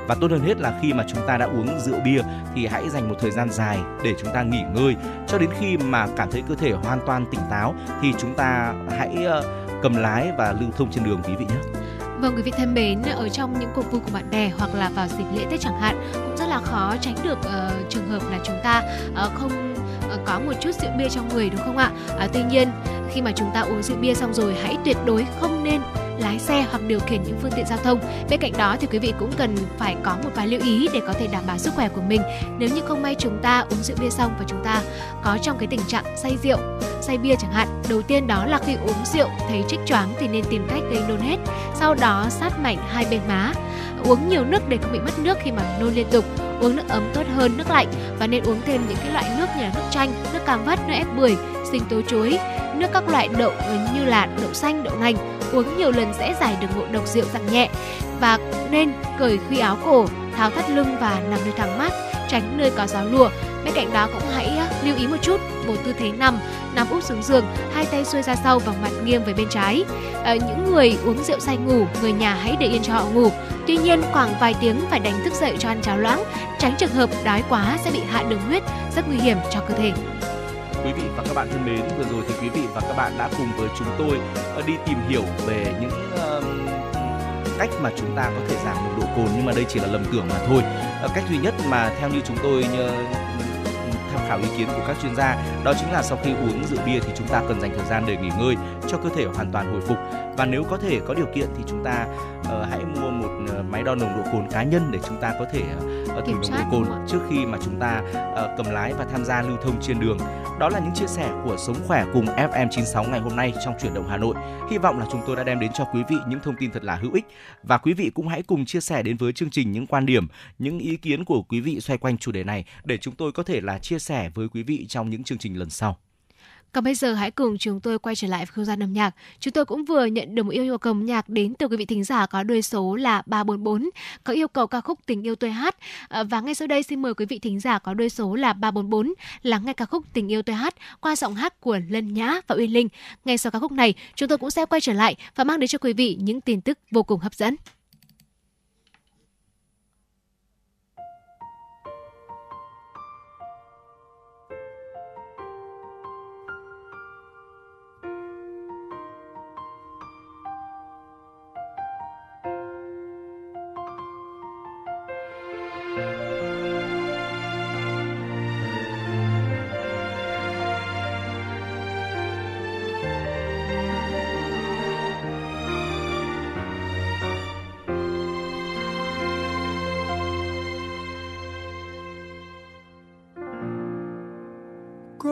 Và tốt hơn hết là khi mà chúng ta đã uống rượu bia thì hãy dành một thời gian dài để chúng ta nghỉ ngơi cho đến khi mà cảm thấy cơ thể hoàn toàn tỉnh táo thì chúng ta hãy ờ, cầm lái và lưu thông trên đường quý vị nhé. Vâng quý vị thân mến, ở trong những cuộc vui của bạn bè hoặc là vào dịp lễ Tết chẳng hạn cũng rất là khó tránh được uh, trường hợp là chúng ta uh, không có một chút rượu bia trong người đúng không ạ? à, tuy nhiên khi mà chúng ta uống rượu bia xong rồi hãy tuyệt đối không nên lái xe hoặc điều khiển những phương tiện giao thông. Bên cạnh đó thì quý vị cũng cần phải có một vài lưu ý để có thể đảm bảo sức khỏe của mình. Nếu như không may chúng ta uống rượu bia xong và chúng ta có trong cái tình trạng say rượu, say bia chẳng hạn, đầu tiên đó là khi uống rượu thấy trích choáng thì nên tìm cách gây nôn hết. Sau đó sát mạnh hai bên má. Uống nhiều nước để không bị mất nước khi mà nôn liên tục uống nước ấm tốt hơn nước lạnh và nên uống thêm những cái loại nước như là nước chanh, nước cam vắt, nước ép bưởi, sinh tố chuối, nước các loại đậu như là đậu xanh, đậu nành uống nhiều lần sẽ giải được ngộ độc rượu dạng nhẹ và nên cởi khuy áo cổ, tháo thắt lưng và nằm nơi thoáng mát, tránh nơi có gió lùa. Bên cạnh đó cũng hãy lưu ý một chút một tư thế nằm, nằm úp xuống giường, hai tay xuôi ra sau và mặt nghiêng về bên trái. À, những người uống rượu say ngủ, người nhà hãy để yên cho họ ngủ. Tuy nhiên khoảng vài tiếng phải đánh thức dậy cho ăn cháo loãng, tránh trường hợp đói quá sẽ bị hạ đường huyết, rất nguy hiểm cho cơ thể. Quý vị và các bạn thân mến vừa rồi thì quý vị và các bạn đã cùng với chúng tôi ờ, đi tìm hiểu về những uh, cách mà chúng ta có thể giảm nồng độ cồn nhưng mà đây chỉ là lầm tưởng mà thôi. Uh, cách duy nhất mà theo như chúng tôi như, tham khảo ý kiến của các chuyên gia đó chính là sau khi uống rượu bia thì chúng ta cần dành thời gian để nghỉ ngơi cho cơ thể hoàn toàn hồi phục. Và nếu có thể có điều kiện thì chúng ta uh, hãy mua một uh, máy đo nồng độ cồn cá nhân để chúng ta có thể uh, thử nồng độ cồn trước khi mà chúng ta uh, cầm lái và tham gia lưu thông trên đường đó là những chia sẻ của Sống Khỏe cùng FM96 ngày hôm nay trong chuyển động Hà Nội. Hy vọng là chúng tôi đã đem đến cho quý vị những thông tin thật là hữu ích và quý vị cũng hãy cùng chia sẻ đến với chương trình những quan điểm, những ý kiến của quý vị xoay quanh chủ đề này để chúng tôi có thể là chia sẻ với quý vị trong những chương trình lần sau. Còn bây giờ hãy cùng chúng tôi quay trở lại với không gian âm nhạc. Chúng tôi cũng vừa nhận được một yêu cầu âm nhạc đến từ quý vị thính giả có đuôi số là 344, có yêu cầu ca khúc Tình yêu tôi hát. Ờ, và ngay sau đây xin mời quý vị thính giả có đuôi số là 344 lắng nghe ca khúc Tình yêu tôi hát qua giọng hát của Lân Nhã và Uyên Linh. Ngay sau ca khúc này, chúng tôi cũng sẽ quay trở lại và mang đến cho quý vị những tin tức vô cùng hấp dẫn.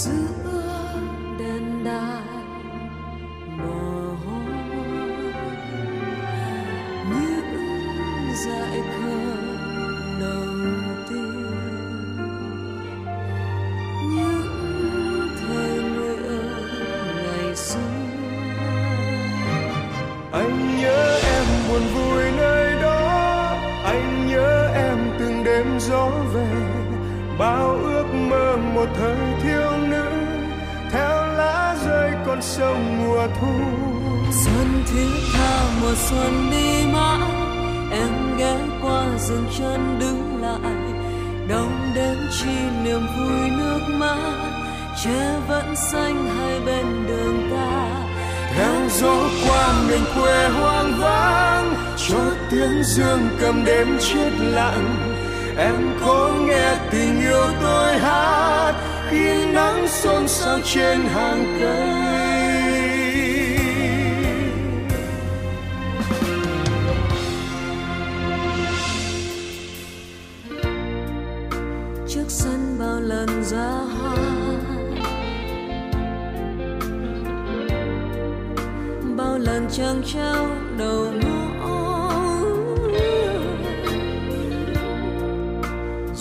Super. dương cầm đêm chết lặng. Em có nghe tình yêu tôi hát khi nắng xôn xao trên hàng cây.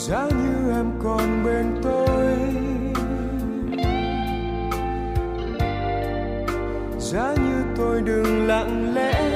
giá như em còn bên tôi. Giá như tôi đừng lặng lẽ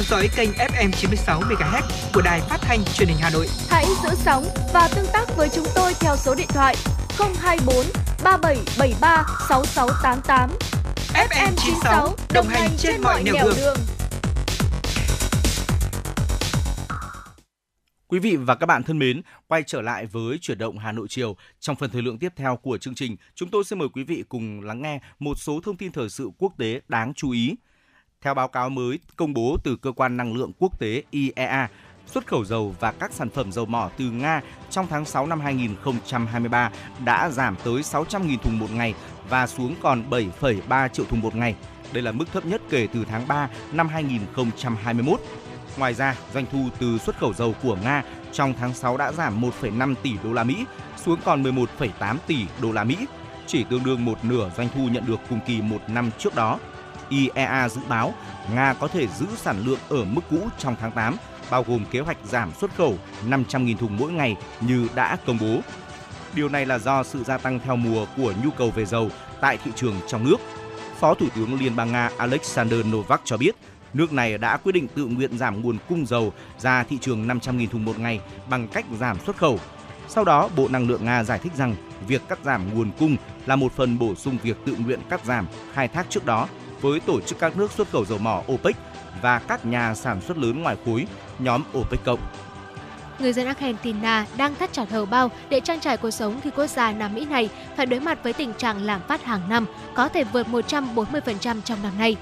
theo dõi kênh FM 96 MHz của đài phát thanh truyền hình Hà Nội. Hãy giữ sóng và tương tác với chúng tôi theo số điện thoại 024 3773 6688. FM 96 đồng hành trên mọi nẻo đường. đường. Quý vị và các bạn thân mến, quay trở lại với chuyển động Hà Nội chiều. Trong phần thời lượng tiếp theo của chương trình, chúng tôi sẽ mời quý vị cùng lắng nghe một số thông tin thời sự quốc tế đáng chú ý. Theo báo cáo mới công bố từ cơ quan năng lượng quốc tế IEA, xuất khẩu dầu và các sản phẩm dầu mỏ từ Nga trong tháng 6 năm 2023 đã giảm tới 600.000 thùng một ngày và xuống còn 7,3 triệu thùng một ngày. Đây là mức thấp nhất kể từ tháng 3 năm 2021. Ngoài ra, doanh thu từ xuất khẩu dầu của Nga trong tháng 6 đã giảm 1,5 tỷ đô la Mỹ xuống còn 11,8 tỷ đô la Mỹ, chỉ tương đương một nửa doanh thu nhận được cùng kỳ một năm trước đó. IEA dự báo Nga có thể giữ sản lượng ở mức cũ trong tháng 8, bao gồm kế hoạch giảm xuất khẩu 500.000 thùng mỗi ngày như đã công bố. Điều này là do sự gia tăng theo mùa của nhu cầu về dầu tại thị trường trong nước. Phó Thủ tướng Liên bang Nga Alexander Novak cho biết, nước này đã quyết định tự nguyện giảm nguồn cung dầu ra thị trường 500.000 thùng một ngày bằng cách giảm xuất khẩu. Sau đó, Bộ Năng lượng Nga giải thích rằng việc cắt giảm nguồn cung là một phần bổ sung việc tự nguyện cắt giảm khai thác trước đó với tổ chức các nước xuất khẩu dầu mỏ OPEC và các nhà sản xuất lớn ngoài khối, nhóm OPEC cộng. Người dân Argentina đang thắt chặt hầu bao để trang trải cuộc sống khi quốc gia Nam Mỹ này phải đối mặt với tình trạng lạm phát hàng năm có thể vượt 140% trong năm nay.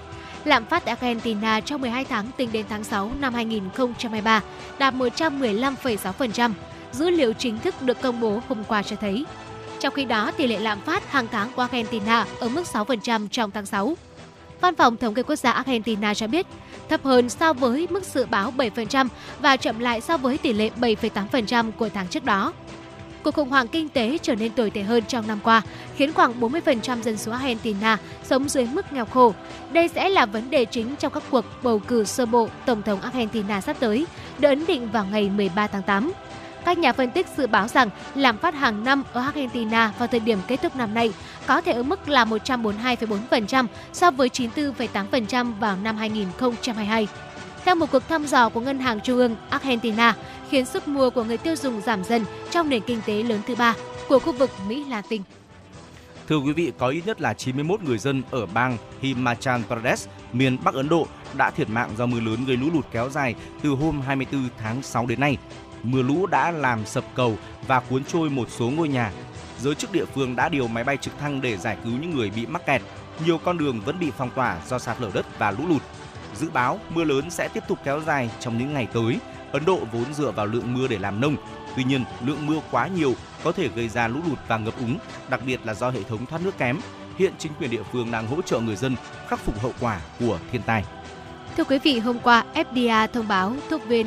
Lạm phát tại Argentina trong 12 tháng tính đến tháng 6 năm 2023 đạt 115,6%. Dữ liệu chính thức được công bố hôm qua cho thấy. Trong khi đó, tỷ lệ lạm phát hàng tháng của Argentina ở mức 6% trong tháng 6. Văn phòng Thống kê Quốc gia Argentina cho biết, thấp hơn so với mức dự báo 7% và chậm lại so với tỷ lệ 7,8% của tháng trước đó. Cuộc khủng hoảng kinh tế trở nên tồi tệ hơn trong năm qua, khiến khoảng 40% dân số Argentina sống dưới mức nghèo khổ. Đây sẽ là vấn đề chính trong các cuộc bầu cử sơ bộ Tổng thống Argentina sắp tới, được ấn định vào ngày 13 tháng 8. Các nhà phân tích dự báo rằng lạm phát hàng năm ở Argentina vào thời điểm kết thúc năm nay có thể ở mức là 142,4% so với 94,8% vào năm 2022. Theo một cuộc thăm dò của Ngân hàng Trung ương Argentina, khiến sức mua của người tiêu dùng giảm dần trong nền kinh tế lớn thứ ba của khu vực Mỹ Latin. Thưa quý vị, có ít nhất là 91 người dân ở bang Himachal Pradesh, miền Bắc Ấn Độ đã thiệt mạng do mưa lớn gây lũ lụt kéo dài từ hôm 24 tháng 6 đến nay. Mưa lũ đã làm sập cầu và cuốn trôi một số ngôi nhà. Giới chức địa phương đã điều máy bay trực thăng để giải cứu những người bị mắc kẹt. Nhiều con đường vẫn bị phong tỏa do sạt lở đất và lũ lụt. Dự báo mưa lớn sẽ tiếp tục kéo dài trong những ngày tới. Ấn Độ vốn dựa vào lượng mưa để làm nông. Tuy nhiên, lượng mưa quá nhiều có thể gây ra lũ lụt và ngập úng, đặc biệt là do hệ thống thoát nước kém. Hiện chính quyền địa phương đang hỗ trợ người dân khắc phục hậu quả của thiên tai. Thưa quý vị, hôm qua FDA thông báo thuốc viên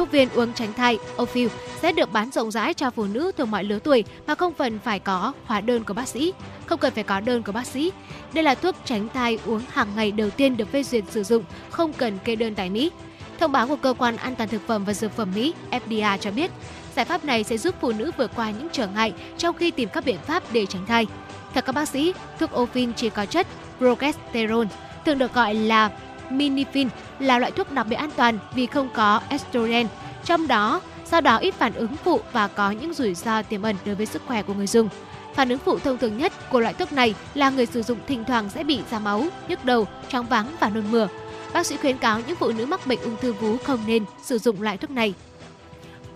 thuốc viên uống tránh thai Ofil sẽ được bán rộng rãi cho phụ nữ từ mọi lứa tuổi mà không cần phải có hóa đơn của bác sĩ. Không cần phải có đơn của bác sĩ. Đây là thuốc tránh thai uống hàng ngày đầu tiên được phê duyệt sử dụng, không cần kê đơn tại Mỹ. Thông báo của cơ quan an toàn thực phẩm và dược phẩm Mỹ FDA cho biết, giải pháp này sẽ giúp phụ nữ vượt qua những trở ngại trong khi tìm các biện pháp để tránh thai. Theo các bác sĩ, thuốc Ofin chỉ có chất progesterone, thường được gọi là Minifin là loại thuốc đặc biệt an toàn vì không có estrogen, trong đó sau đó ít phản ứng phụ và có những rủi ro tiềm ẩn đối với sức khỏe của người dùng. Phản ứng phụ thông thường nhất của loại thuốc này là người sử dụng thỉnh thoảng sẽ bị ra máu, nhức đầu, chóng váng và nôn mửa. Bác sĩ khuyến cáo những phụ nữ mắc bệnh ung thư vú không nên sử dụng loại thuốc này.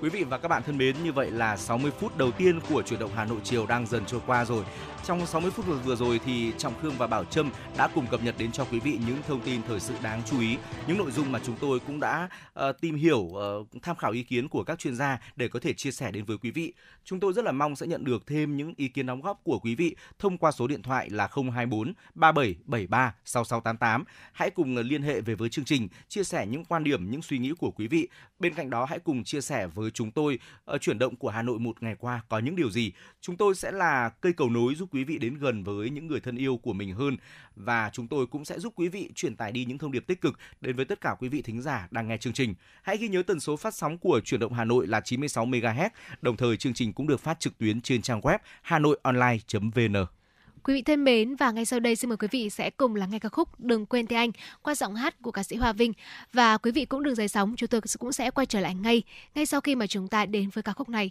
Quý vị và các bạn thân mến, như vậy là 60 phút đầu tiên của chuyển động Hà Nội chiều đang dần trôi qua rồi. Trong 60 phút vừa, rồi thì Trọng Khương và Bảo Trâm đã cùng cập nhật đến cho quý vị những thông tin thời sự đáng chú ý, những nội dung mà chúng tôi cũng đã uh, tìm hiểu, uh, tham khảo ý kiến của các chuyên gia để có thể chia sẻ đến với quý vị. Chúng tôi rất là mong sẽ nhận được thêm những ý kiến đóng góp của quý vị thông qua số điện thoại là 024 3773 6688. Hãy cùng liên hệ về với chương trình, chia sẻ những quan điểm, những suy nghĩ của quý vị. Bên cạnh đó hãy cùng chia sẻ với chúng tôi uh, chuyển động của Hà Nội một ngày qua có những điều gì. Chúng tôi sẽ là cây cầu nối giúp quý vị đến gần với những người thân yêu của mình hơn và chúng tôi cũng sẽ giúp quý vị truyền tải đi những thông điệp tích cực đến với tất cả quý vị thính giả đang nghe chương trình. Hãy ghi nhớ tần số phát sóng của chuyển động Hà Nội là 96 MHz, đồng thời chương trình cũng được phát trực tuyến trên trang web hanoionline.vn. Quý vị thân mến và ngay sau đây xin mời quý vị sẽ cùng lắng nghe ca khúc Đừng quên tên anh qua giọng hát của ca sĩ Hoa Vinh và quý vị cũng đừng rời sóng, chúng tôi cũng sẽ quay trở lại ngay ngay sau khi mà chúng ta đến với ca khúc này.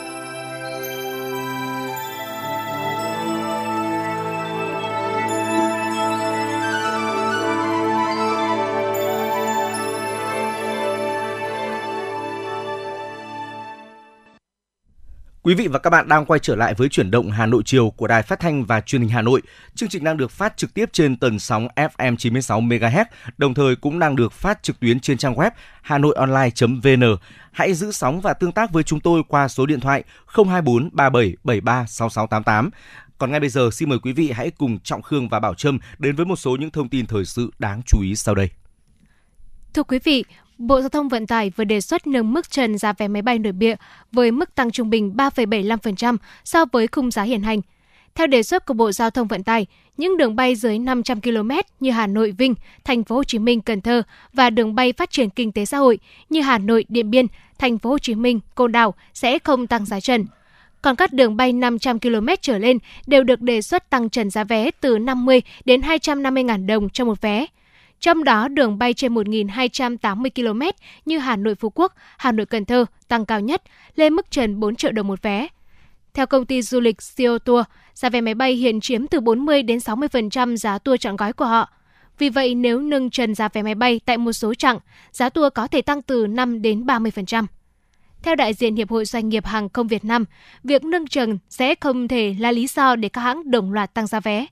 Quý vị và các bạn đang quay trở lại với chuyển động Hà Nội chiều của Đài Phát thanh và Truyền hình Hà Nội. Chương trình đang được phát trực tiếp trên tần sóng FM 96 MHz, đồng thời cũng đang được phát trực tuyến trên trang web hanoionline.vn. Hãy giữ sóng và tương tác với chúng tôi qua số điện thoại 024 3773 6688. Còn ngay bây giờ xin mời quý vị hãy cùng Trọng Khương và Bảo Trâm đến với một số những thông tin thời sự đáng chú ý sau đây. Thưa quý vị, Bộ Giao thông Vận tải vừa đề xuất nâng mức trần giá vé máy bay nội địa với mức tăng trung bình 3,75% so với khung giá hiện hành. Theo đề xuất của Bộ Giao thông Vận tải, những đường bay dưới 500 km như Hà Nội Vinh, Thành phố Hồ Chí Minh Cần Thơ và đường bay phát triển kinh tế xã hội như Hà Nội Điện Biên, Thành phố Hồ Chí Minh Côn Đảo sẽ không tăng giá trần. Còn các đường bay 500 km trở lên đều được đề xuất tăng trần giá vé từ 50 đến 250 000 đồng cho một vé. Trong đó, đường bay trên 1.280 km như Hà Nội Phú Quốc, Hà Nội Cần Thơ tăng cao nhất, lên mức trần 4 triệu đồng một vé. Theo công ty du lịch Sio Tour, giá vé máy bay hiện chiếm từ 40 đến 60% giá tour chọn gói của họ. Vì vậy, nếu nâng trần giá vé máy bay tại một số chặng, giá tour có thể tăng từ 5 đến 30%. Theo đại diện Hiệp hội Doanh nghiệp Hàng không Việt Nam, việc nâng trần sẽ không thể là lý do để các hãng đồng loạt tăng giá vé.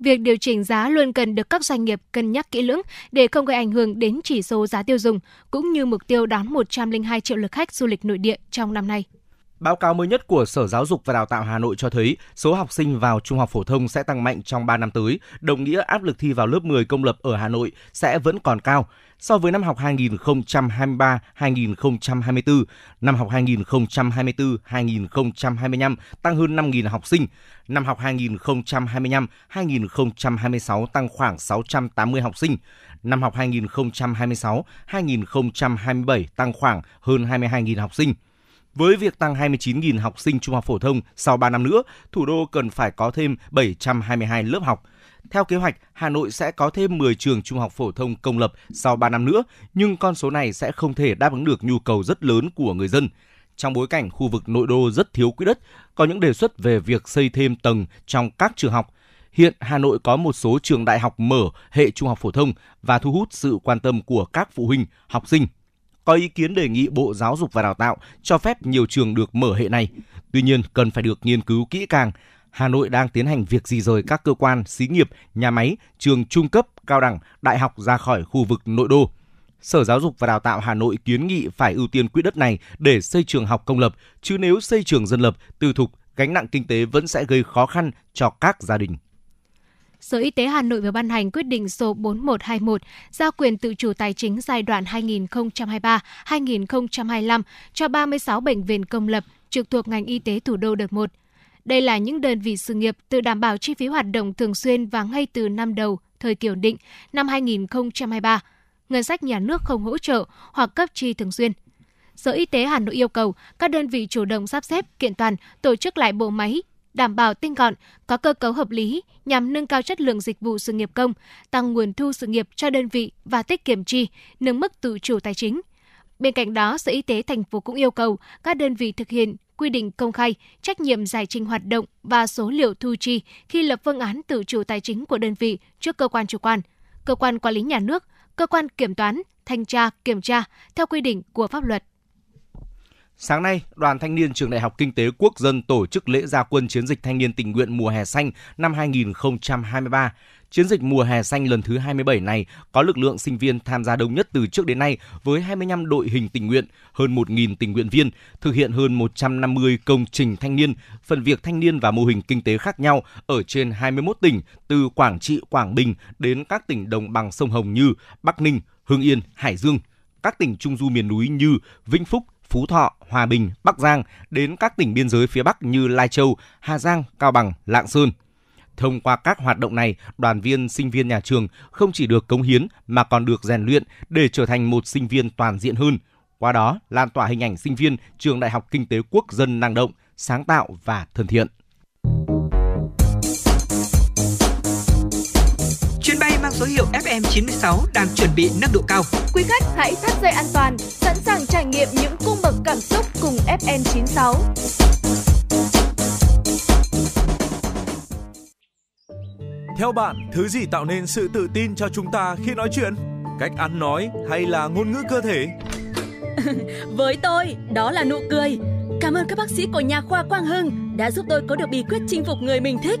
Việc điều chỉnh giá luôn cần được các doanh nghiệp cân nhắc kỹ lưỡng để không gây ảnh hưởng đến chỉ số giá tiêu dùng, cũng như mục tiêu đón 102 triệu lượt khách du lịch nội địa trong năm nay. Báo cáo mới nhất của Sở Giáo dục và Đào tạo Hà Nội cho thấy số học sinh vào trung học phổ thông sẽ tăng mạnh trong 3 năm tới, đồng nghĩa áp lực thi vào lớp 10 công lập ở Hà Nội sẽ vẫn còn cao. So với năm học 2023-2024, năm học 2024-2025 tăng hơn 5.000 học sinh, năm học 2025-2026 tăng khoảng 680 học sinh, năm học 2026-2027 tăng khoảng hơn 22.000 học sinh. Với việc tăng 29.000 học sinh trung học phổ thông sau 3 năm nữa, thủ đô cần phải có thêm 722 lớp học. Theo kế hoạch, Hà Nội sẽ có thêm 10 trường trung học phổ thông công lập sau 3 năm nữa, nhưng con số này sẽ không thể đáp ứng được nhu cầu rất lớn của người dân. Trong bối cảnh khu vực nội đô rất thiếu quỹ đất, có những đề xuất về việc xây thêm tầng trong các trường học. Hiện Hà Nội có một số trường đại học mở hệ trung học phổ thông và thu hút sự quan tâm của các phụ huynh, học sinh có ý kiến đề nghị Bộ Giáo dục và Đào tạo cho phép nhiều trường được mở hệ này. Tuy nhiên, cần phải được nghiên cứu kỹ càng. Hà Nội đang tiến hành việc di rời các cơ quan, xí nghiệp, nhà máy, trường trung cấp, cao đẳng, đại học ra khỏi khu vực nội đô. Sở Giáo dục và Đào tạo Hà Nội kiến nghị phải ưu tiên quỹ đất này để xây trường học công lập, chứ nếu xây trường dân lập, tư thục, gánh nặng kinh tế vẫn sẽ gây khó khăn cho các gia đình. Sở Y tế Hà Nội vừa ban hành quyết định số 4121 giao quyền tự chủ tài chính giai đoạn 2023-2025 cho 36 bệnh viện công lập trực thuộc ngành y tế thủ đô đợt 1. Đây là những đơn vị sự nghiệp tự đảm bảo chi phí hoạt động thường xuyên và ngay từ năm đầu thời kiểu định năm 2023. Ngân sách nhà nước không hỗ trợ hoặc cấp chi thường xuyên. Sở Y tế Hà Nội yêu cầu các đơn vị chủ động sắp xếp, kiện toàn, tổ chức lại bộ máy, đảm bảo tinh gọn, có cơ cấu hợp lý nhằm nâng cao chất lượng dịch vụ sự nghiệp công, tăng nguồn thu sự nghiệp cho đơn vị và tiết kiệm chi, nâng mức tự chủ tài chính. Bên cạnh đó, Sở Y tế thành phố cũng yêu cầu các đơn vị thực hiện quy định công khai, trách nhiệm giải trình hoạt động và số liệu thu chi khi lập phương án tự chủ tài chính của đơn vị trước cơ quan chủ quan, cơ quan quản lý nhà nước, cơ quan kiểm toán, thanh tra, kiểm tra theo quy định của pháp luật. Sáng nay, Đoàn Thanh niên Trường Đại học Kinh tế Quốc dân tổ chức lễ gia quân chiến dịch thanh niên tình nguyện mùa hè xanh năm 2023. Chiến dịch mùa hè xanh lần thứ 27 này có lực lượng sinh viên tham gia đông nhất từ trước đến nay với 25 đội hình tình nguyện, hơn 1.000 tình nguyện viên, thực hiện hơn 150 công trình thanh niên, phần việc thanh niên và mô hình kinh tế khác nhau ở trên 21 tỉnh từ Quảng Trị, Quảng Bình đến các tỉnh đồng bằng sông Hồng như Bắc Ninh, Hưng Yên, Hải Dương, các tỉnh trung du miền núi như Vĩnh Phúc, Phú Thọ, Hòa Bình, Bắc Giang đến các tỉnh biên giới phía Bắc như Lai Châu, Hà Giang, Cao Bằng, Lạng Sơn. Thông qua các hoạt động này, đoàn viên sinh viên nhà trường không chỉ được cống hiến mà còn được rèn luyện để trở thành một sinh viên toàn diện hơn. Qua đó, lan tỏa hình ảnh sinh viên trường Đại học Kinh tế Quốc dân năng động, sáng tạo và thân thiện. Số hiệu FM96 đang chuẩn bị nâng độ cao. Quý khách hãy thắt dây an toàn, sẵn sàng trải nghiệm những cung bậc cảm xúc cùng FN96. Theo bạn, thứ gì tạo nên sự tự tin cho chúng ta khi nói chuyện? Cách ăn nói hay là ngôn ngữ cơ thể? Với tôi, đó là nụ cười. Cảm ơn các bác sĩ của nhà khoa Quang Hưng đã giúp tôi có được bí quyết chinh phục người mình thích.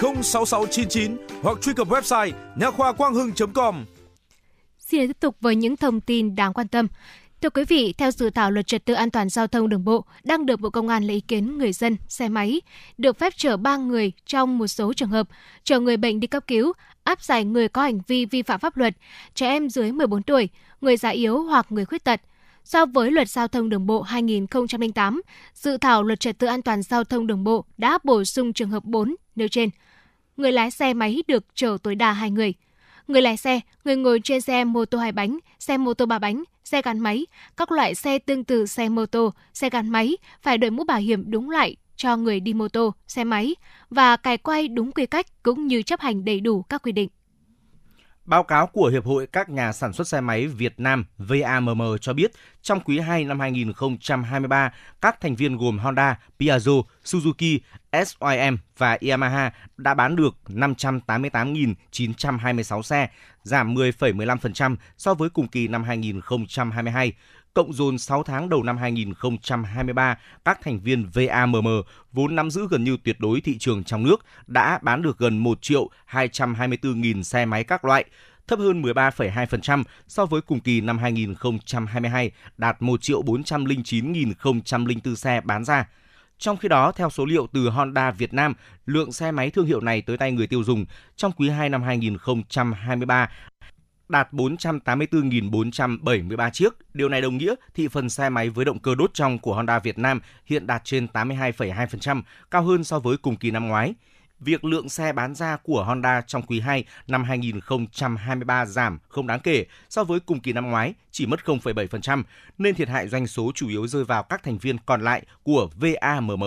06699 hoặc truy cập website nha khoa quang hưng.com. Xin tiếp tục với những thông tin đáng quan tâm. Thưa quý vị, theo dự thảo luật trật tự an toàn giao thông đường bộ đang được Bộ Công an lấy ý kiến người dân, xe máy được phép chở 3 người trong một số trường hợp, chở người bệnh đi cấp cứu, áp giải người có hành vi vi phạm pháp luật, trẻ em dưới 14 tuổi, người già yếu hoặc người khuyết tật. So với luật giao thông đường bộ 2008, dự thảo luật trật tự an toàn giao thông đường bộ đã bổ sung trường hợp 4 nêu trên. Người lái xe máy được chở tối đa 2 người. Người lái xe, người ngồi trên xe mô tô hai bánh, xe mô tô ba bánh, xe gắn máy, các loại xe tương tự xe mô tô, xe gắn máy phải đội mũ bảo hiểm đúng loại cho người đi mô tô, xe máy và cài quay đúng quy cách cũng như chấp hành đầy đủ các quy định. Báo cáo của Hiệp hội các nhà sản xuất xe máy Việt Nam VAMM cho biết, trong quý 2 năm 2023, các thành viên gồm Honda, Piaggio, Suzuki, SYM và Yamaha đã bán được 588.926 xe, giảm 10,15% so với cùng kỳ năm 2022. Cộng dồn 6 tháng đầu năm 2023, các thành viên VAMM vốn nắm giữ gần như tuyệt đối thị trường trong nước đã bán được gần 1 triệu 224.000 xe máy các loại, thấp hơn 13,2% so với cùng kỳ năm 2022, đạt 1 triệu 409.004 xe bán ra. Trong khi đó, theo số liệu từ Honda Việt Nam, lượng xe máy thương hiệu này tới tay người tiêu dùng trong quý 2 năm 2023 đạt 484.473 chiếc. Điều này đồng nghĩa thị phần xe máy với động cơ đốt trong của Honda Việt Nam hiện đạt trên 82,2%, cao hơn so với cùng kỳ năm ngoái. Việc lượng xe bán ra của Honda trong quý 2 năm 2023 giảm không đáng kể so với cùng kỳ năm ngoái, chỉ mất 0,7%, nên thiệt hại doanh số chủ yếu rơi vào các thành viên còn lại của VAMM.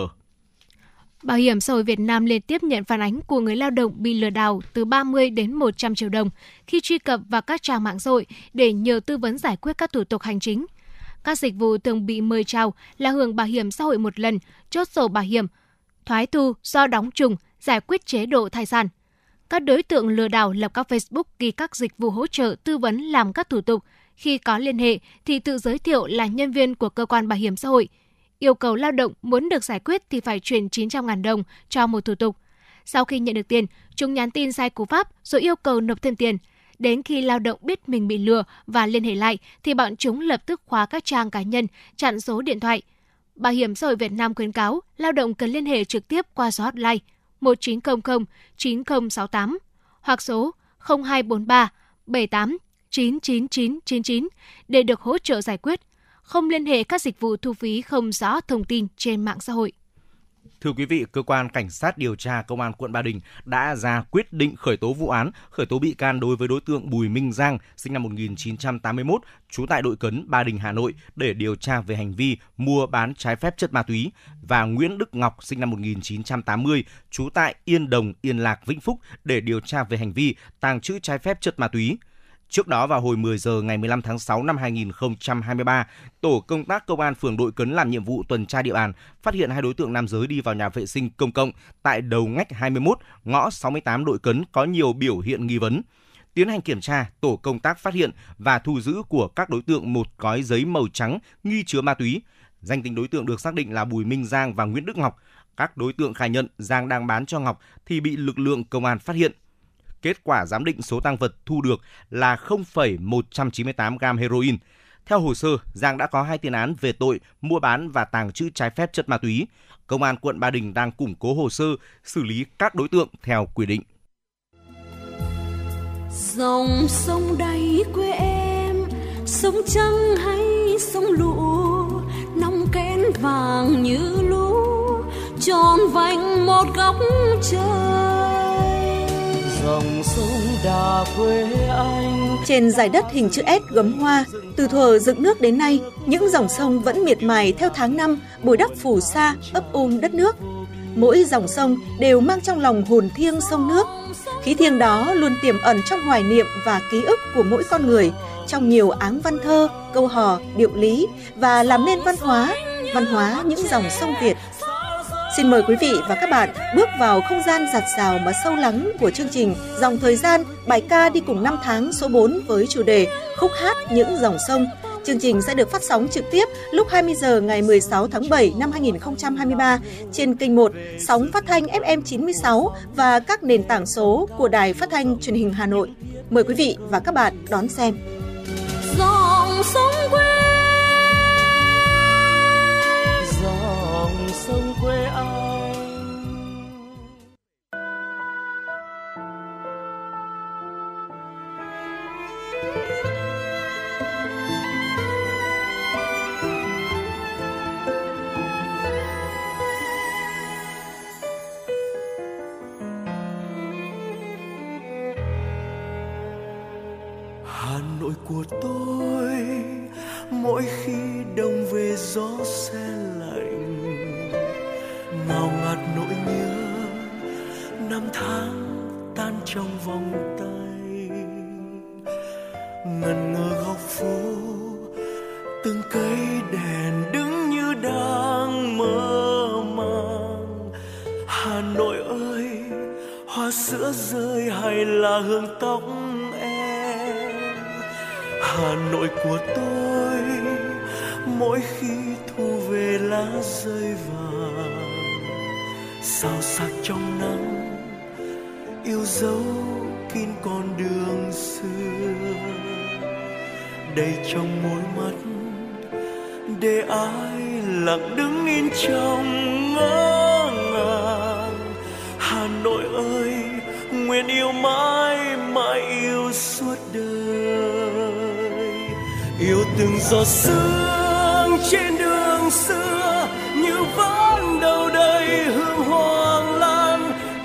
Bảo hiểm xã hội Việt Nam liên tiếp nhận phản ánh của người lao động bị lừa đảo từ 30 đến 100 triệu đồng khi truy cập vào các trang mạng xã hội để nhờ tư vấn giải quyết các thủ tục hành chính. Các dịch vụ thường bị mời chào là hưởng bảo hiểm xã hội một lần, chốt sổ bảo hiểm, thoái thu do đóng trùng, giải quyết chế độ thai sản. Các đối tượng lừa đảo lập các Facebook ghi các dịch vụ hỗ trợ tư vấn làm các thủ tục. Khi có liên hệ thì tự giới thiệu là nhân viên của cơ quan bảo hiểm xã hội – yêu cầu lao động muốn được giải quyết thì phải chuyển 900.000 đồng cho một thủ tục. Sau khi nhận được tiền, chúng nhắn tin sai cú pháp rồi yêu cầu nộp thêm tiền. Đến khi lao động biết mình bị lừa và liên hệ lại thì bọn chúng lập tức khóa các trang cá nhân, chặn số điện thoại. Bảo hiểm xã hội Việt Nam khuyến cáo lao động cần liên hệ trực tiếp qua số hotline 1900 9068 hoặc số 0243 78 99999 để được hỗ trợ giải quyết. Không liên hệ các dịch vụ thu phí không rõ thông tin trên mạng xã hội. Thưa quý vị, cơ quan cảnh sát điều tra công an quận Ba Đình đã ra quyết định khởi tố vụ án, khởi tố bị can đối với đối tượng Bùi Minh Giang, sinh năm 1981, trú tại đội cấn Ba Đình, Hà Nội để điều tra về hành vi mua bán trái phép chất ma túy và Nguyễn Đức Ngọc, sinh năm 1980, trú tại Yên Đồng, Yên Lạc, Vĩnh Phúc để điều tra về hành vi tàng trữ trái phép chất ma túy. Trước đó vào hồi 10 giờ ngày 15 tháng 6 năm 2023, tổ công tác công an phường Đội Cấn làm nhiệm vụ tuần tra địa bàn, phát hiện hai đối tượng nam giới đi vào nhà vệ sinh công cộng tại đầu ngách 21, ngõ 68 Đội Cấn có nhiều biểu hiện nghi vấn. Tiến hành kiểm tra, tổ công tác phát hiện và thu giữ của các đối tượng một gói giấy màu trắng nghi chứa ma túy. Danh tính đối tượng được xác định là Bùi Minh Giang và Nguyễn Đức Ngọc. Các đối tượng khai nhận Giang đang bán cho Ngọc thì bị lực lượng công an phát hiện. Kết quả giám định số tăng vật thu được là 0,198 gram heroin. Theo hồ sơ, Giang đã có hai tiền án về tội mua bán và tàng trữ trái phép chất ma túy. Công an quận Ba Đình đang củng cố hồ sơ, xử lý các đối tượng theo quy định. Dòng sông đầy quê em, sông trăng hay sông lũ, nóng kén vàng như lũ, tròn vành một góc trời. Dòng sông đà quê anh. Trên dải đất hình chữ S gấm hoa, từ thuở dựng nước đến nay, những dòng sông vẫn miệt mài theo tháng năm bồi đắp phù sa, ấp ôm đất nước. Mỗi dòng sông đều mang trong lòng hồn thiêng sông nước. Khí thiêng đó luôn tiềm ẩn trong hoài niệm và ký ức của mỗi con người, trong nhiều áng văn thơ, câu hò, điệu lý và làm nên văn hóa, văn hóa những dòng sông Việt. Xin mời quý vị và các bạn bước vào không gian giặt rào mà sâu lắng của chương trình Dòng Thời gian, bài ca đi cùng năm tháng số 4 với chủ đề Khúc hát những dòng sông. Chương trình sẽ được phát sóng trực tiếp lúc 20 giờ ngày 16 tháng 7 năm 2023 trên kênh 1 sóng phát thanh FM 96 và các nền tảng số của Đài Phát thanh Truyền hình Hà Nội. Mời quý vị và các bạn đón xem. Dòng sông quê của tôi mỗi khi đông về gió se lạnh ngào ngạt nỗi nhớ, năm tháng tan trong vòng tay. Ngần ngơ góc phố, từng cây đèn đứng như đang mơ màng. Hà Nội ơi, hoa sữa rơi hay là hương tóc em? Hà Nội của tôi, mỗi khi thu về lá rơi vàng sao sắc trong nắng, yêu dấu kín con đường xưa. Đây trong môi mắt, để ai lặng đứng in trong ngỡ ngàng. Hà Nội ơi, nguyện yêu mãi mãi yêu suốt đời. Yêu từng giọt sương trên đường xưa, như vẫn đâu đây hương hoa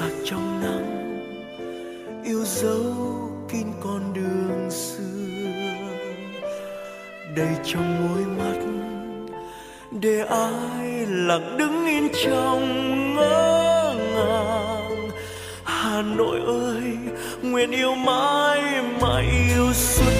sạc trong nắng, yêu dấu kín con đường xưa. Đầy trong môi mắt, để ai lặng đứng yên trong ngỡ ngàng. Hà nội ơi, nguyện yêu mãi mãi yêu suốt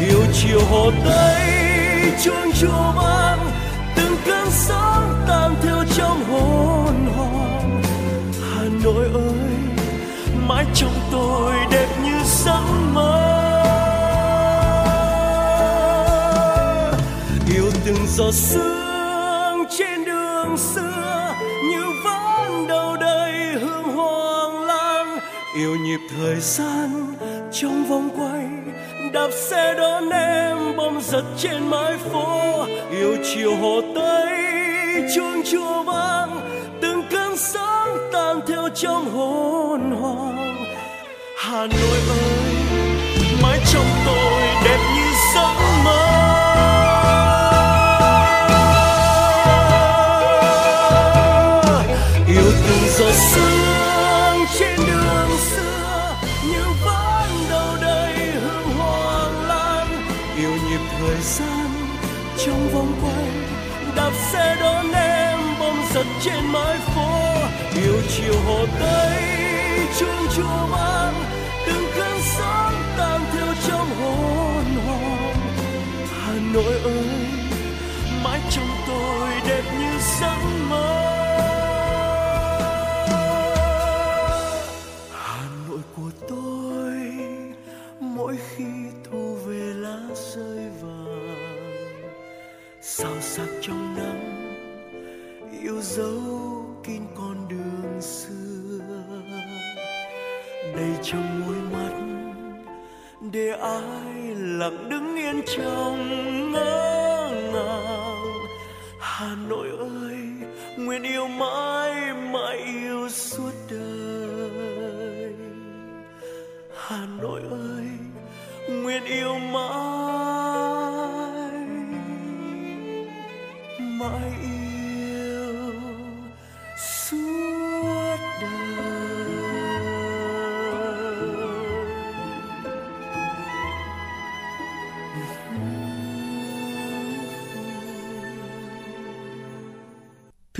yêu chiều hồ tây, chuông chùa vang, từng cơn sóng tan theo trong hồn hồn hà nội ơi, mãi trong tôi đẹp như giấc mơ. Yêu từng giọt sương trên đường xưa, như vẫn đâu đây hương hoàng lan yêu nhịp thời gian trong vòng quay đạp xe đón em bom giật trên mái phố. Yêu chiều hồ tây, chuông chùa vang, từng cơn sóng tan theo trong hồn hoàng hà nội ơi, mái trong tôi đẹp như giấc trên mái phố, yêu chiều hồ tây chuông chùa vang từng cơn sóng tan theo trong hồn hồn. Hà nội ơi ai lặng đứng yên trong ngỡ ngàng. Hà Nội ơi, nguyện yêu mãi mãi yêu suốt đời. Hà Nội ơi, nguyện yêu mãi.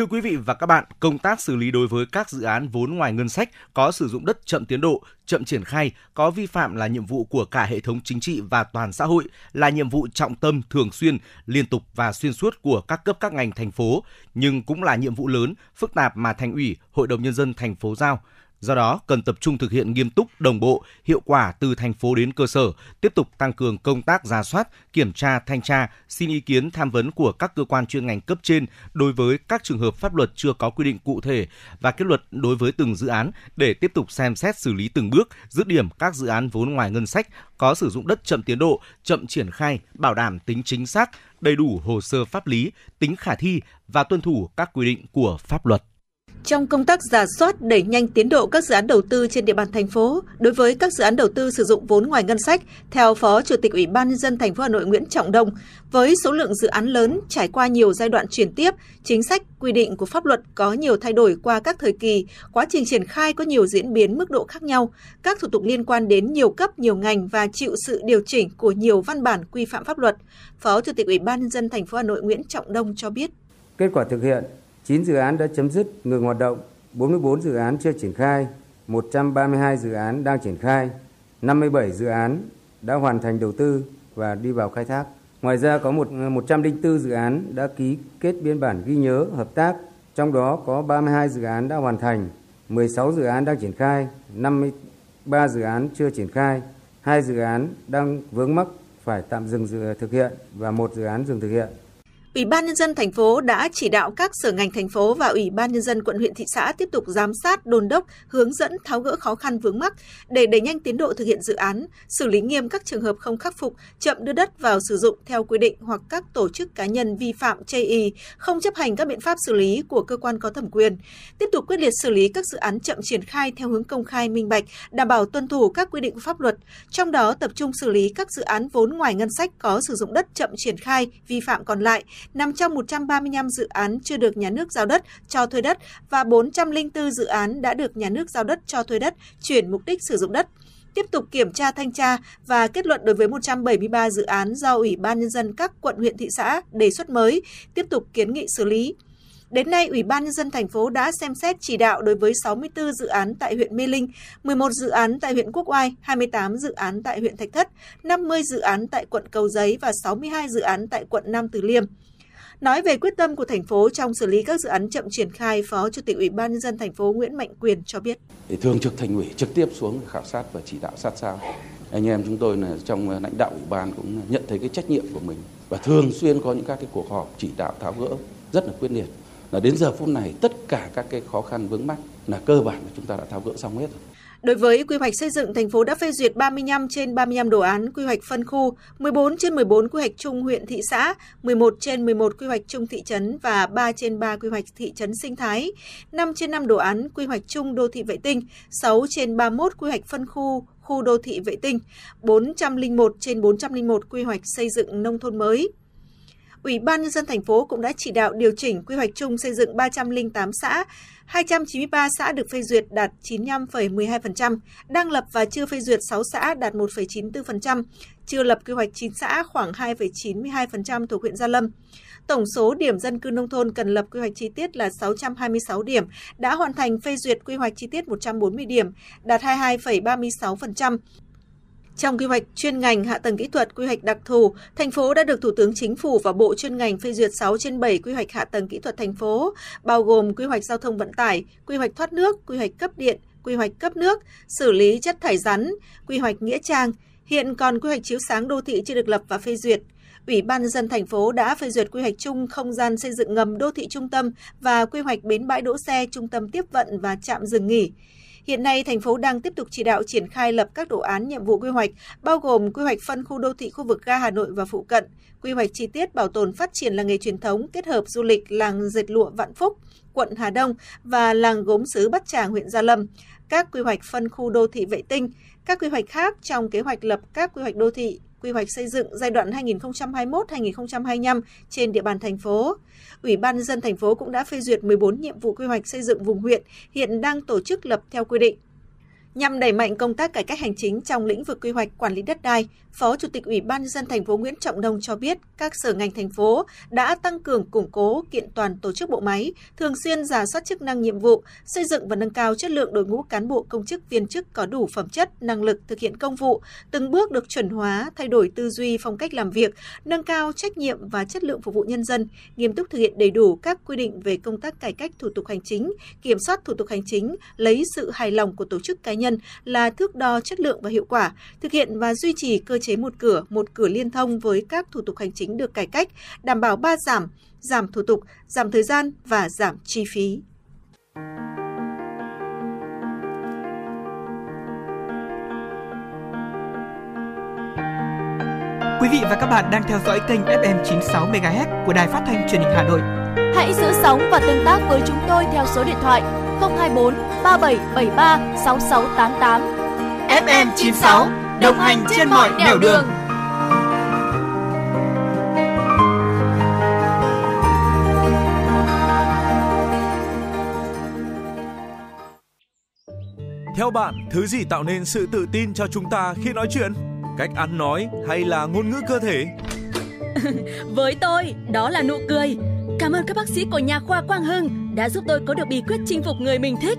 Thưa quý vị và các bạn, công tác xử lý đối với các dự án vốn ngoài ngân sách có sử dụng đất chậm tiến độ, chậm triển khai, có vi phạm là nhiệm vụ của cả hệ thống chính trị và toàn xã hội, là nhiệm vụ trọng tâm thường xuyên, liên tục và xuyên suốt của các cấp các ngành thành phố, nhưng cũng là nhiệm vụ lớn, phức tạp mà thành ủy, hội đồng nhân dân thành phố giao. Do đó, cần tập trung thực hiện nghiêm túc, đồng bộ, hiệu quả từ thành phố đến cơ sở, tiếp tục tăng cường công tác ra soát, kiểm tra, thanh tra, xin ý kiến tham vấn của các cơ quan chuyên ngành cấp trên đối với các trường hợp pháp luật chưa có quy định cụ thể và kết luận đối với từng dự án để tiếp tục xem xét xử lý từng bước, dứt điểm các dự án vốn ngoài ngân sách có sử dụng đất chậm tiến độ, chậm triển khai, bảo đảm tính chính xác, đầy đủ hồ sơ pháp lý, tính khả thi và tuân thủ các quy định của pháp luật. Trong công tác giả soát đẩy nhanh tiến độ các dự án đầu tư trên địa bàn thành phố, đối với các dự án đầu tư sử dụng vốn ngoài ngân sách, theo Phó Chủ tịch Ủy ban nhân dân thành phố Hà Nội Nguyễn Trọng Đông, với số lượng dự án lớn trải qua nhiều giai đoạn chuyển tiếp, chính sách, quy định của pháp luật có nhiều thay đổi qua các thời kỳ, quá trình triển khai có nhiều diễn biến mức độ khác nhau, các thủ tục liên quan đến nhiều cấp, nhiều ngành và chịu sự điều chỉnh của nhiều văn bản quy phạm pháp luật. Phó Chủ tịch Ủy ban nhân dân thành phố Hà Nội Nguyễn Trọng Đông cho biết. Kết quả thực hiện 9 dự án đã chấm dứt ngừng hoạt động, 44 dự án chưa triển khai, 132 dự án đang triển khai, 57 dự án đã hoàn thành đầu tư và đi vào khai thác. Ngoài ra có một 104 dự án đã ký kết biên bản ghi nhớ hợp tác, trong đó có 32 dự án đã hoàn thành, 16 dự án đang triển khai, 53 dự án chưa triển khai, hai dự án đang vướng mắc phải tạm dừng dự thực hiện và một dự án dừng thực hiện. Ủy ban nhân dân thành phố đã chỉ đạo các sở ngành thành phố và Ủy ban nhân dân quận huyện thị xã tiếp tục giám sát, đôn đốc, hướng dẫn tháo gỡ khó khăn vướng mắc để đẩy nhanh tiến độ thực hiện dự án, xử lý nghiêm các trường hợp không khắc phục, chậm đưa đất vào sử dụng theo quy định hoặc các tổ chức cá nhân vi phạm chây y, không chấp hành các biện pháp xử lý của cơ quan có thẩm quyền. Tiếp tục quyết liệt xử lý các dự án chậm triển khai theo hướng công khai minh bạch, đảm bảo tuân thủ các quy định của pháp luật, trong đó tập trung xử lý các dự án vốn ngoài ngân sách có sử dụng đất chậm triển khai, vi phạm còn lại, nằm trong 135 dự án chưa được nhà nước giao đất cho thuê đất và 404 dự án đã được nhà nước giao đất cho thuê đất chuyển mục đích sử dụng đất tiếp tục kiểm tra thanh tra và kết luận đối với 173 dự án do Ủy ban Nhân dân các quận huyện thị xã đề xuất mới, tiếp tục kiến nghị xử lý. Đến nay, Ủy ban Nhân dân thành phố đã xem xét chỉ đạo đối với 64 dự án tại huyện Mê Linh, 11 dự án tại huyện Quốc Oai, 28 dự án tại huyện Thạch Thất, 50 dự án tại quận Cầu Giấy và 62 dự án tại quận Nam Từ Liêm. Nói về quyết tâm của thành phố trong xử lý các dự án chậm triển khai, Phó Chủ tịch Ủy ban nhân dân thành phố Nguyễn Mạnh Quyền cho biết. Thì thường trực thành ủy trực tiếp xuống khảo sát và chỉ đạo sát sao. Anh em chúng tôi là trong lãnh đạo ủy ban cũng nhận thấy cái trách nhiệm của mình và thường xuyên có những các cái cuộc họp chỉ đạo tháo gỡ rất là quyết liệt. Là đến giờ phút này tất cả các cái khó khăn vướng mắc là cơ bản là chúng ta đã tháo gỡ xong hết rồi. Đối với quy hoạch xây dựng, thành phố đã phê duyệt 35 trên 35 đồ án quy hoạch phân khu, 14 trên 14 quy hoạch chung huyện thị xã, 11 trên 11 quy hoạch chung thị trấn và 3 trên 3 quy hoạch thị trấn sinh thái, 5 trên 5 đồ án quy hoạch chung đô thị vệ tinh, 6 trên 31 quy hoạch phân khu khu đô thị vệ tinh, 401 trên 401 quy hoạch xây dựng nông thôn mới. Ủy ban nhân dân thành phố cũng đã chỉ đạo điều chỉnh quy hoạch chung xây dựng 308 xã, 293 xã được phê duyệt đạt 95,12%, đang lập và chưa phê duyệt 6 xã đạt 1,94%, chưa lập quy hoạch 9 xã khoảng 2,92% thuộc huyện Gia Lâm. Tổng số điểm dân cư nông thôn cần lập quy hoạch chi tiết là 626 điểm, đã hoàn thành phê duyệt quy hoạch chi tiết 140 điểm, đạt 22,36%. Trong quy hoạch chuyên ngành hạ tầng kỹ thuật, quy hoạch đặc thù, thành phố đã được Thủ tướng Chính phủ và Bộ chuyên ngành phê duyệt 6 trên 7 quy hoạch hạ tầng kỹ thuật thành phố, bao gồm quy hoạch giao thông vận tải, quy hoạch thoát nước, quy hoạch cấp điện, quy hoạch cấp nước, xử lý chất thải rắn, quy hoạch nghĩa trang. Hiện còn quy hoạch chiếu sáng đô thị chưa được lập và phê duyệt. Ủy ban nhân dân thành phố đã phê duyệt quy hoạch chung không gian xây dựng ngầm đô thị trung tâm và quy hoạch bến bãi đỗ xe trung tâm tiếp vận và trạm dừng nghỉ. Hiện nay, thành phố đang tiếp tục chỉ đạo triển khai lập các đồ án nhiệm vụ quy hoạch, bao gồm quy hoạch phân khu đô thị khu vực ga Hà Nội và phụ cận, quy hoạch chi tiết bảo tồn phát triển làng nghề truyền thống kết hợp du lịch làng dệt lụa Vạn Phúc, quận Hà Đông và làng gốm sứ Bát Tràng, huyện Gia Lâm, các quy hoạch phân khu đô thị vệ tinh, các quy hoạch khác trong kế hoạch lập các quy hoạch đô thị quy hoạch xây dựng giai đoạn 2021-2025 trên địa bàn thành phố. Ủy ban dân thành phố cũng đã phê duyệt 14 nhiệm vụ quy hoạch xây dựng vùng huyện hiện đang tổ chức lập theo quy định. Nhằm đẩy mạnh công tác cải cách hành chính trong lĩnh vực quy hoạch quản lý đất đai, Phó Chủ tịch Ủy ban nhân dân thành phố Nguyễn Trọng Đông cho biết các sở ngành thành phố đã tăng cường củng cố kiện toàn tổ chức bộ máy, thường xuyên giả soát chức năng nhiệm vụ, xây dựng và nâng cao chất lượng đội ngũ cán bộ công chức viên chức có đủ phẩm chất, năng lực thực hiện công vụ, từng bước được chuẩn hóa, thay đổi tư duy, phong cách làm việc, nâng cao trách nhiệm và chất lượng phục vụ nhân dân, nghiêm túc thực hiện đầy đủ các quy định về công tác cải cách thủ tục hành chính, kiểm soát thủ tục hành chính, lấy sự hài lòng của tổ chức cá nhân là thước đo chất lượng và hiệu quả, thực hiện và duy trì cơ chế một cửa, một cửa liên thông với các thủ tục hành chính được cải cách, đảm bảo ba giảm, giảm thủ tục, giảm thời gian và giảm chi phí. Quý vị và các bạn đang theo dõi kênh FM 96 MHz của Đài Phát thanh Truyền hình Hà Nội. Hãy giữ sóng và tương tác với chúng tôi theo số điện thoại 024 3773 6688. FM 96 đồng hành trên mọi nẻo đường. Theo bạn, thứ gì tạo nên sự tự tin cho chúng ta khi nói chuyện? Cách ăn nói hay là ngôn ngữ cơ thể? Với tôi, đó là nụ cười. Cảm ơn các bác sĩ của nhà khoa Quang Hưng đã giúp tôi có được bí quyết chinh phục người mình thích.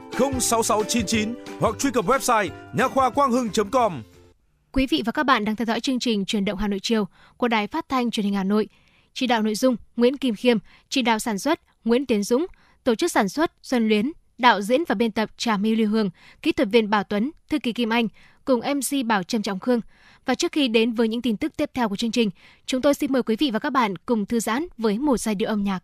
06699 hoặc truy cập website nha khoa quang hưng.com. Quý vị và các bạn đang theo dõi chương trình Truyền động Hà Nội chiều của Đài Phát thanh Truyền hình Hà Nội. Chỉ đạo nội dung Nguyễn Kim Khiêm, chỉ đạo sản xuất Nguyễn Tiến Dũng, tổ chức sản xuất Xuân Luyến, đạo diễn và biên tập Trà My Lưu Hương, kỹ thuật viên Bảo Tuấn, thư ký Kim Anh cùng MC Bảo Trâm Trọng Khương. Và trước khi đến với những tin tức tiếp theo của chương trình, chúng tôi xin mời quý vị và các bạn cùng thư giãn với một giai điệu âm nhạc.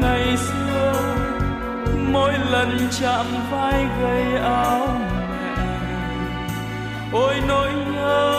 ngày xưa mỗi lần chạm vai gầy áo mẹ. Ôi nỗi nhớ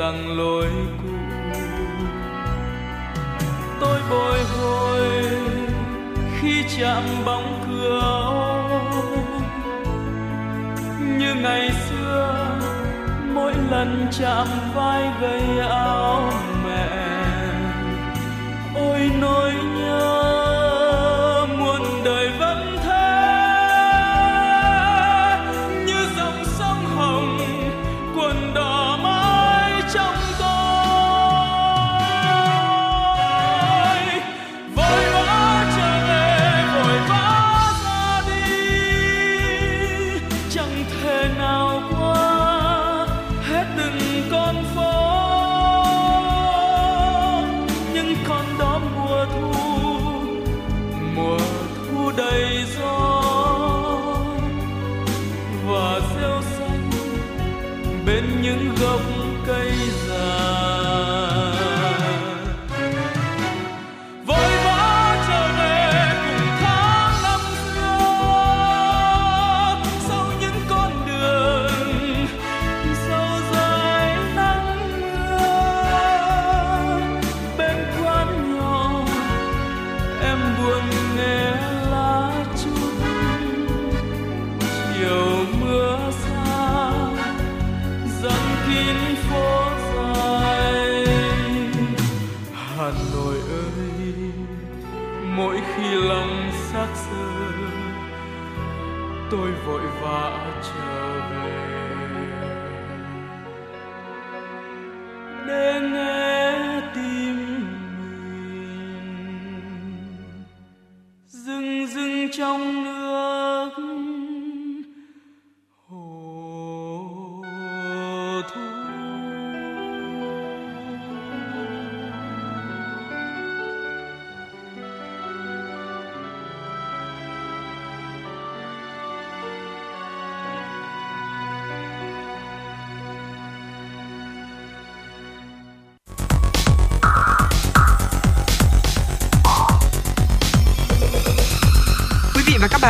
rằng lối cũ. Tôi bồi hồi khi chạm bóng cửa như ngày xưa, mỗi lần chạm vai gầy áo.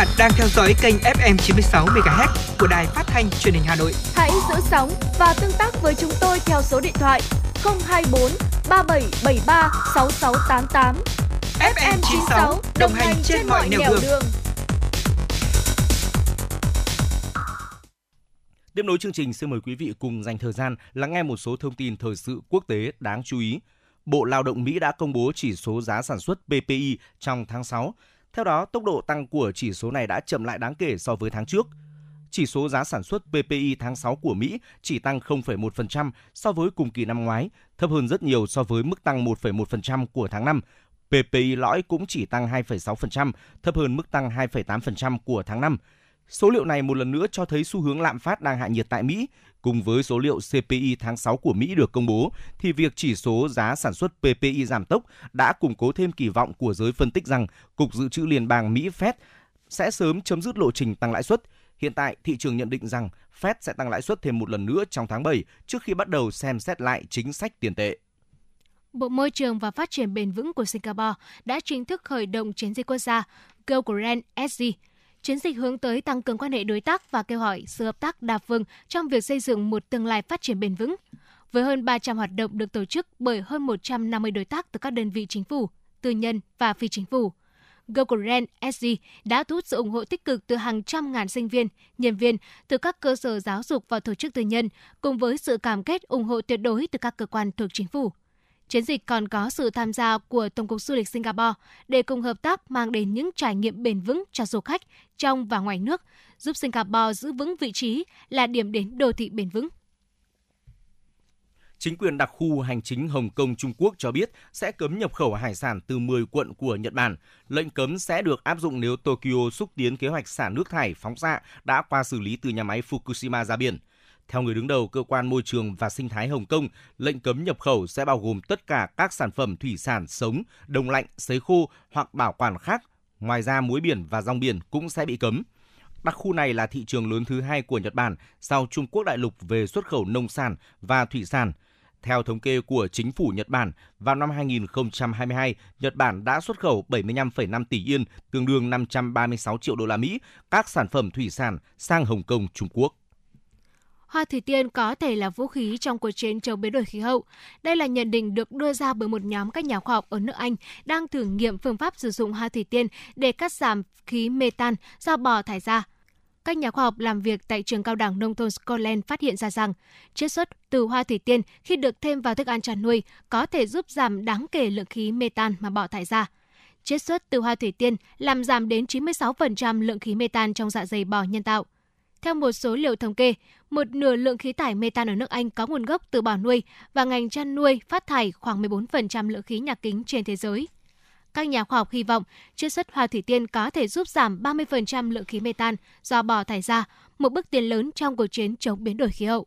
Bạn đang theo dõi kênh FM 96 MHz của đài phát thanh truyền hình Hà Nội. Hãy giữ sóng và tương tác với chúng tôi theo số điện thoại 024 3773 6688. FM 96 đồng hành trên mọi nẻo đường. đường. Tiếp nối chương trình, xin mời quý vị cùng dành thời gian lắng nghe một số thông tin thời sự quốc tế đáng chú ý. Bộ Lao động Mỹ đã công bố chỉ số giá sản xuất PPI trong tháng 6. Theo đó, tốc độ tăng của chỉ số này đã chậm lại đáng kể so với tháng trước. Chỉ số giá sản xuất PPI tháng 6 của Mỹ chỉ tăng 0,1% so với cùng kỳ năm ngoái, thấp hơn rất nhiều so với mức tăng 1,1% của tháng 5. PPI lõi cũng chỉ tăng 2,6%, thấp hơn mức tăng 2,8% của tháng 5. Số liệu này một lần nữa cho thấy xu hướng lạm phát đang hạ nhiệt tại Mỹ. Cùng với số liệu CPI tháng 6 của Mỹ được công bố, thì việc chỉ số giá sản xuất PPI giảm tốc đã củng cố thêm kỳ vọng của giới phân tích rằng Cục Dự trữ Liên bang Mỹ Fed sẽ sớm chấm dứt lộ trình tăng lãi suất. Hiện tại, thị trường nhận định rằng Fed sẽ tăng lãi suất thêm một lần nữa trong tháng 7 trước khi bắt đầu xem xét lại chính sách tiền tệ. Bộ Môi trường và Phát triển bền vững của Singapore đã chính thức khởi động chiến dịch quốc gia Go Green SG. Chiến dịch hướng tới tăng cường quan hệ đối tác và kêu gọi sự hợp tác đa phương trong việc xây dựng một tương lai phát triển bền vững. Với hơn 300 hoạt động được tổ chức bởi hơn 150 đối tác từ các đơn vị chính phủ, tư nhân và phi chính phủ. Go SG đã thu hút sự ủng hộ tích cực từ hàng trăm ngàn sinh viên, nhân viên từ các cơ sở giáo dục và tổ chức tư nhân, cùng với sự cam kết ủng hộ tuyệt đối từ các cơ quan thuộc chính phủ. Chiến dịch còn có sự tham gia của Tổng cục Du lịch Singapore để cùng hợp tác mang đến những trải nghiệm bền vững cho du khách trong và ngoài nước, giúp Singapore giữ vững vị trí là điểm đến đô thị bền vững. Chính quyền đặc khu hành chính Hồng Kông Trung Quốc cho biết sẽ cấm nhập khẩu hải sản từ 10 quận của Nhật Bản. Lệnh cấm sẽ được áp dụng nếu Tokyo xúc tiến kế hoạch xả nước thải phóng xạ đã qua xử lý từ nhà máy Fukushima ra biển. Theo người đứng đầu cơ quan môi trường và sinh thái Hồng Kông, lệnh cấm nhập khẩu sẽ bao gồm tất cả các sản phẩm thủy sản sống, đông lạnh, sấy khô hoặc bảo quản khác. Ngoài ra, muối biển và rong biển cũng sẽ bị cấm. Đặc khu này là thị trường lớn thứ hai của Nhật Bản sau Trung Quốc đại lục về xuất khẩu nông sản và thủy sản. Theo thống kê của chính phủ Nhật Bản, vào năm 2022, Nhật Bản đã xuất khẩu 75,5 tỷ yên, tương đương 536 triệu đô la Mỹ, các sản phẩm thủy sản sang Hồng Kông, Trung Quốc hoa thủy tiên có thể là vũ khí trong cuộc chiến chống biến đổi khí hậu. Đây là nhận định được đưa ra bởi một nhóm các nhà khoa học ở nước Anh đang thử nghiệm phương pháp sử dụng hoa thủy tiên để cắt giảm khí metan do bò thải ra. Các nhà khoa học làm việc tại trường cao đẳng nông thôn Scotland phát hiện ra rằng, chiết xuất từ hoa thủy tiên khi được thêm vào thức ăn chăn nuôi có thể giúp giảm đáng kể lượng khí metan mà bò thải ra. Chiết xuất từ hoa thủy tiên làm giảm đến 96% lượng khí metan trong dạ dày bò nhân tạo. Theo một số liệu thống kê, một nửa lượng khí thải metan ở nước Anh có nguồn gốc từ bò nuôi và ngành chăn nuôi phát thải khoảng 14% lượng khí nhà kính trên thế giới. Các nhà khoa học hy vọng chiết xuất hoa thủy tiên có thể giúp giảm 30% lượng khí metan do bò thải ra, một bước tiến lớn trong cuộc chiến chống biến đổi khí hậu.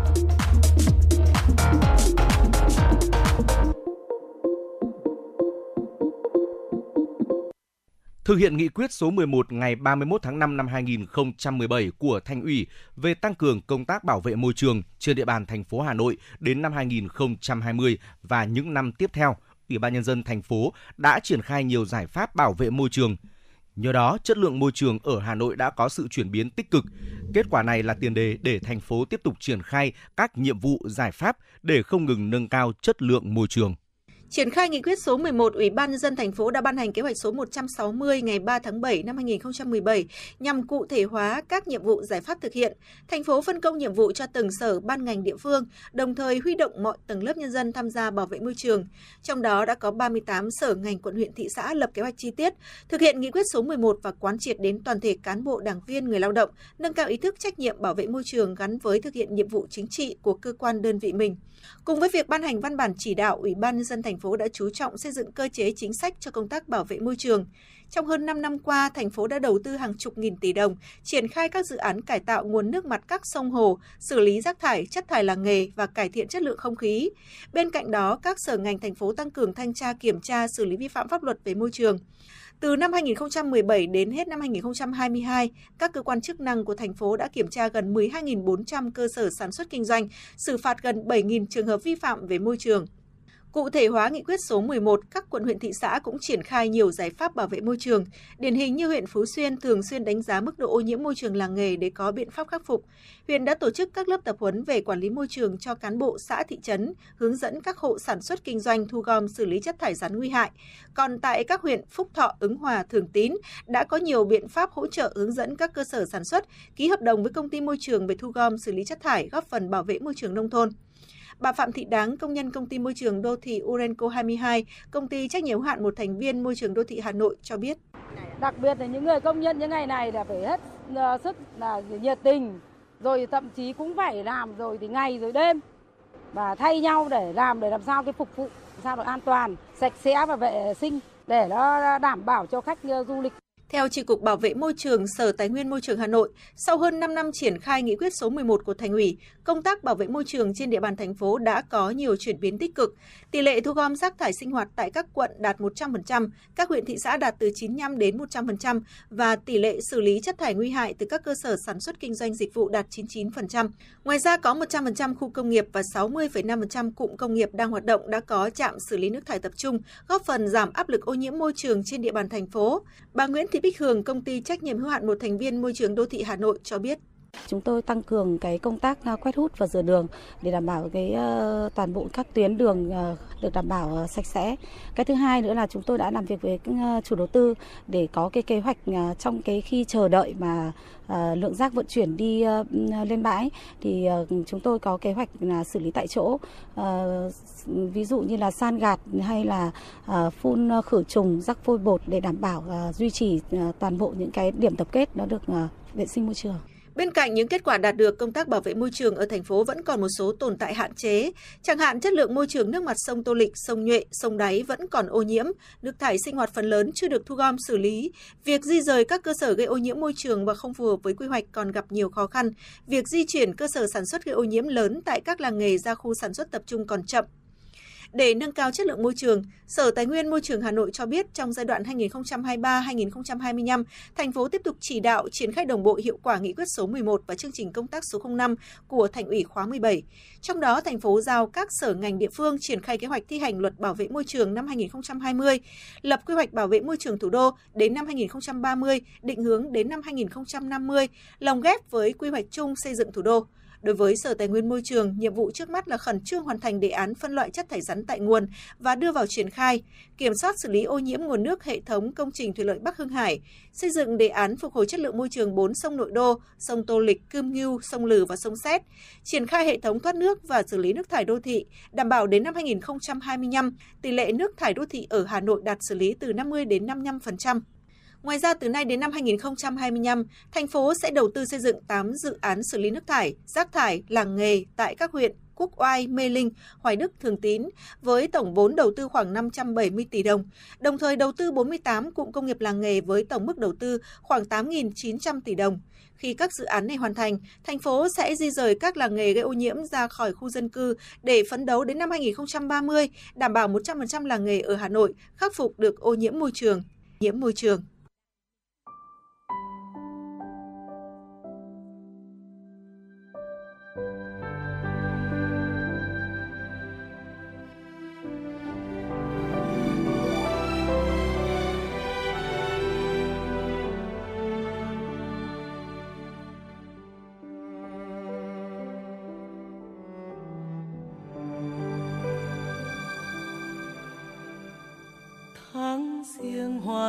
Thực hiện nghị quyết số 11 ngày 31 tháng 5 năm 2017 của Thành ủy về tăng cường công tác bảo vệ môi trường trên địa bàn thành phố Hà Nội đến năm 2020 và những năm tiếp theo, Ủy ban nhân dân thành phố đã triển khai nhiều giải pháp bảo vệ môi trường. Nhờ đó, chất lượng môi trường ở Hà Nội đã có sự chuyển biến tích cực. Kết quả này là tiền đề để thành phố tiếp tục triển khai các nhiệm vụ giải pháp để không ngừng nâng cao chất lượng môi trường. Triển khai nghị quyết số 11, Ủy ban nhân dân thành phố đã ban hành kế hoạch số 160 ngày 3 tháng 7 năm 2017 nhằm cụ thể hóa các nhiệm vụ giải pháp thực hiện. Thành phố phân công nhiệm vụ cho từng sở, ban ngành địa phương, đồng thời huy động mọi tầng lớp nhân dân tham gia bảo vệ môi trường. Trong đó đã có 38 sở ngành quận huyện thị xã lập kế hoạch chi tiết, thực hiện nghị quyết số 11 và quán triệt đến toàn thể cán bộ đảng viên người lao động, nâng cao ý thức trách nhiệm bảo vệ môi trường gắn với thực hiện nhiệm vụ chính trị của cơ quan đơn vị mình. Cùng với việc ban hành văn bản chỉ đạo, Ủy ban nhân dân thành phố đã chú trọng xây dựng cơ chế chính sách cho công tác bảo vệ môi trường. Trong hơn 5 năm qua, thành phố đã đầu tư hàng chục nghìn tỷ đồng, triển khai các dự án cải tạo nguồn nước mặt các sông hồ, xử lý rác thải, chất thải làng nghề và cải thiện chất lượng không khí. Bên cạnh đó, các sở ngành thành phố tăng cường thanh tra kiểm tra xử lý vi phạm pháp luật về môi trường. Từ năm 2017 đến hết năm 2022, các cơ quan chức năng của thành phố đã kiểm tra gần 12.400 cơ sở sản xuất kinh doanh, xử phạt gần 7.000 trường hợp vi phạm về môi trường. Cụ thể hóa nghị quyết số 11, các quận huyện thị xã cũng triển khai nhiều giải pháp bảo vệ môi trường. Điển hình như huyện Phú Xuyên thường xuyên đánh giá mức độ ô nhiễm môi trường làng nghề để có biện pháp khắc phục. Huyện đã tổ chức các lớp tập huấn về quản lý môi trường cho cán bộ xã thị trấn, hướng dẫn các hộ sản xuất kinh doanh thu gom xử lý chất thải rắn nguy hại. Còn tại các huyện Phúc Thọ, Ứng Hòa, Thường Tín đã có nhiều biện pháp hỗ trợ hướng dẫn các cơ sở sản xuất ký hợp đồng với công ty môi trường về thu gom xử lý chất thải góp phần bảo vệ môi trường nông thôn. Bà Phạm Thị Đáng, công nhân công ty môi trường đô thị Urenco 22, công ty trách nhiệm hữu hạn một thành viên môi trường đô thị Hà Nội cho biết. Đặc biệt là những người công nhân những ngày này là phải hết ờ, sức là nhiệt tình, rồi thậm chí cũng phải làm rồi thì ngày rồi đêm và thay nhau để làm để làm sao cái phục vụ sao được an toàn, sạch sẽ và vệ sinh để nó đảm bảo cho khách ờ, du lịch theo Tri cục Bảo vệ môi trường Sở Tài nguyên Môi trường Hà Nội, sau hơn 5 năm triển khai nghị quyết số 11 của Thành ủy, công tác bảo vệ môi trường trên địa bàn thành phố đã có nhiều chuyển biến tích cực. Tỷ lệ thu gom rác thải sinh hoạt tại các quận đạt 100%, các huyện thị xã đạt từ 95 đến 100% và tỷ lệ xử lý chất thải nguy hại từ các cơ sở sản xuất kinh doanh dịch vụ đạt 99%. Ngoài ra có 100% khu công nghiệp và 60,5% cụm công nghiệp đang hoạt động đã có trạm xử lý nước thải tập trung, góp phần giảm áp lực ô nhiễm môi trường trên địa bàn thành phố. Bà Nguyễn Thị Bích Hường, công ty trách nhiệm hữu hạn một thành viên môi trường đô thị Hà Nội cho biết. Chúng tôi tăng cường cái công tác à, quét hút và rửa đường để đảm bảo cái ờ, toàn bộ các tuyến đường ờ, được đảm bảo ờ, sạch sẽ. Cái thứ hai nữa là chúng tôi đã làm việc với chủ đầu tư để có cái kế hoạch trong cái khi chờ đợi mà lượng rác vận chuyển đi lên bãi thì chúng tôi có kế hoạch là xử lý tại chỗ. Ví dụ như là san gạt hay là phun khử trùng rác phôi bột để đảm bảo duy trì toàn bộ những cái điểm tập kết nó được vệ sinh môi trường. Bên cạnh những kết quả đạt được, công tác bảo vệ môi trường ở thành phố vẫn còn một số tồn tại hạn chế. Chẳng hạn chất lượng môi trường nước mặt sông Tô Lịch, sông Nhuệ, sông Đáy vẫn còn ô nhiễm, nước thải sinh hoạt phần lớn chưa được thu gom xử lý. Việc di rời các cơ sở gây ô nhiễm môi trường và không phù hợp với quy hoạch còn gặp nhiều khó khăn. Việc di chuyển cơ sở sản xuất gây ô nhiễm lớn tại các làng nghề ra khu sản xuất tập trung còn chậm, để nâng cao chất lượng môi trường, Sở Tài nguyên Môi trường Hà Nội cho biết trong giai đoạn 2023-2025, thành phố tiếp tục chỉ đạo triển khai đồng bộ hiệu quả nghị quyết số 11 và chương trình công tác số 05 của Thành ủy khóa 17. Trong đó, thành phố giao các sở ngành địa phương triển khai kế hoạch thi hành luật bảo vệ môi trường năm 2020, lập quy hoạch bảo vệ môi trường thủ đô đến năm 2030, định hướng đến năm 2050, lồng ghép với quy hoạch chung xây dựng thủ đô. Đối với Sở Tài nguyên Môi trường, nhiệm vụ trước mắt là khẩn trương hoàn thành đề án phân loại chất thải rắn tại nguồn và đưa vào triển khai, kiểm soát xử lý ô nhiễm nguồn nước hệ thống công trình thủy lợi Bắc Hưng Hải, xây dựng đề án phục hồi chất lượng môi trường 4 sông nội đô, sông Tô Lịch, Cơm Ngưu, sông Lừ và sông Xét, triển khai hệ thống thoát nước và xử lý nước thải đô thị, đảm bảo đến năm 2025, tỷ lệ nước thải đô thị ở Hà Nội đạt xử lý từ 50 đến 55%. Ngoài ra, từ nay đến năm 2025, thành phố sẽ đầu tư xây dựng 8 dự án xử lý nước thải, rác thải, làng nghề tại các huyện Quốc Oai, Mê Linh, Hoài Đức, Thường Tín với tổng vốn đầu tư khoảng 570 tỷ đồng, đồng thời đầu tư 48 cụm công nghiệp làng nghề với tổng mức đầu tư khoảng 8.900 tỷ đồng. Khi các dự án này hoàn thành, thành phố sẽ di rời các làng nghề gây ô nhiễm ra khỏi khu dân cư để phấn đấu đến năm 2030 đảm bảo 100% làng nghề ở Hà Nội khắc phục được ô nhiễm môi trường. Nhiễm môi trường.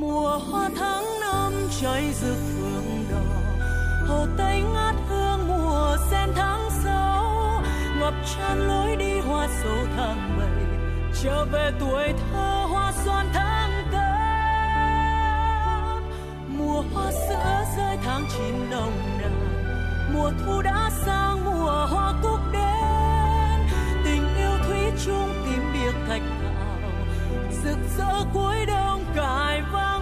mùa hoa tháng năm cháy rực phượng đỏ. Hồ tây ngát hương mùa sen tháng sáu. Ngập tràn lối đi hoa sầu tháng bảy. Trở về tuổi thơ hoa xoan tháng tám. Mùa hoa sữa rơi tháng chín nồng nàn. Mùa thu đã sang, mùa hoa cúc đến tình yêu thủy chung tím biệt thạch rực rỡ cuối đông cài vang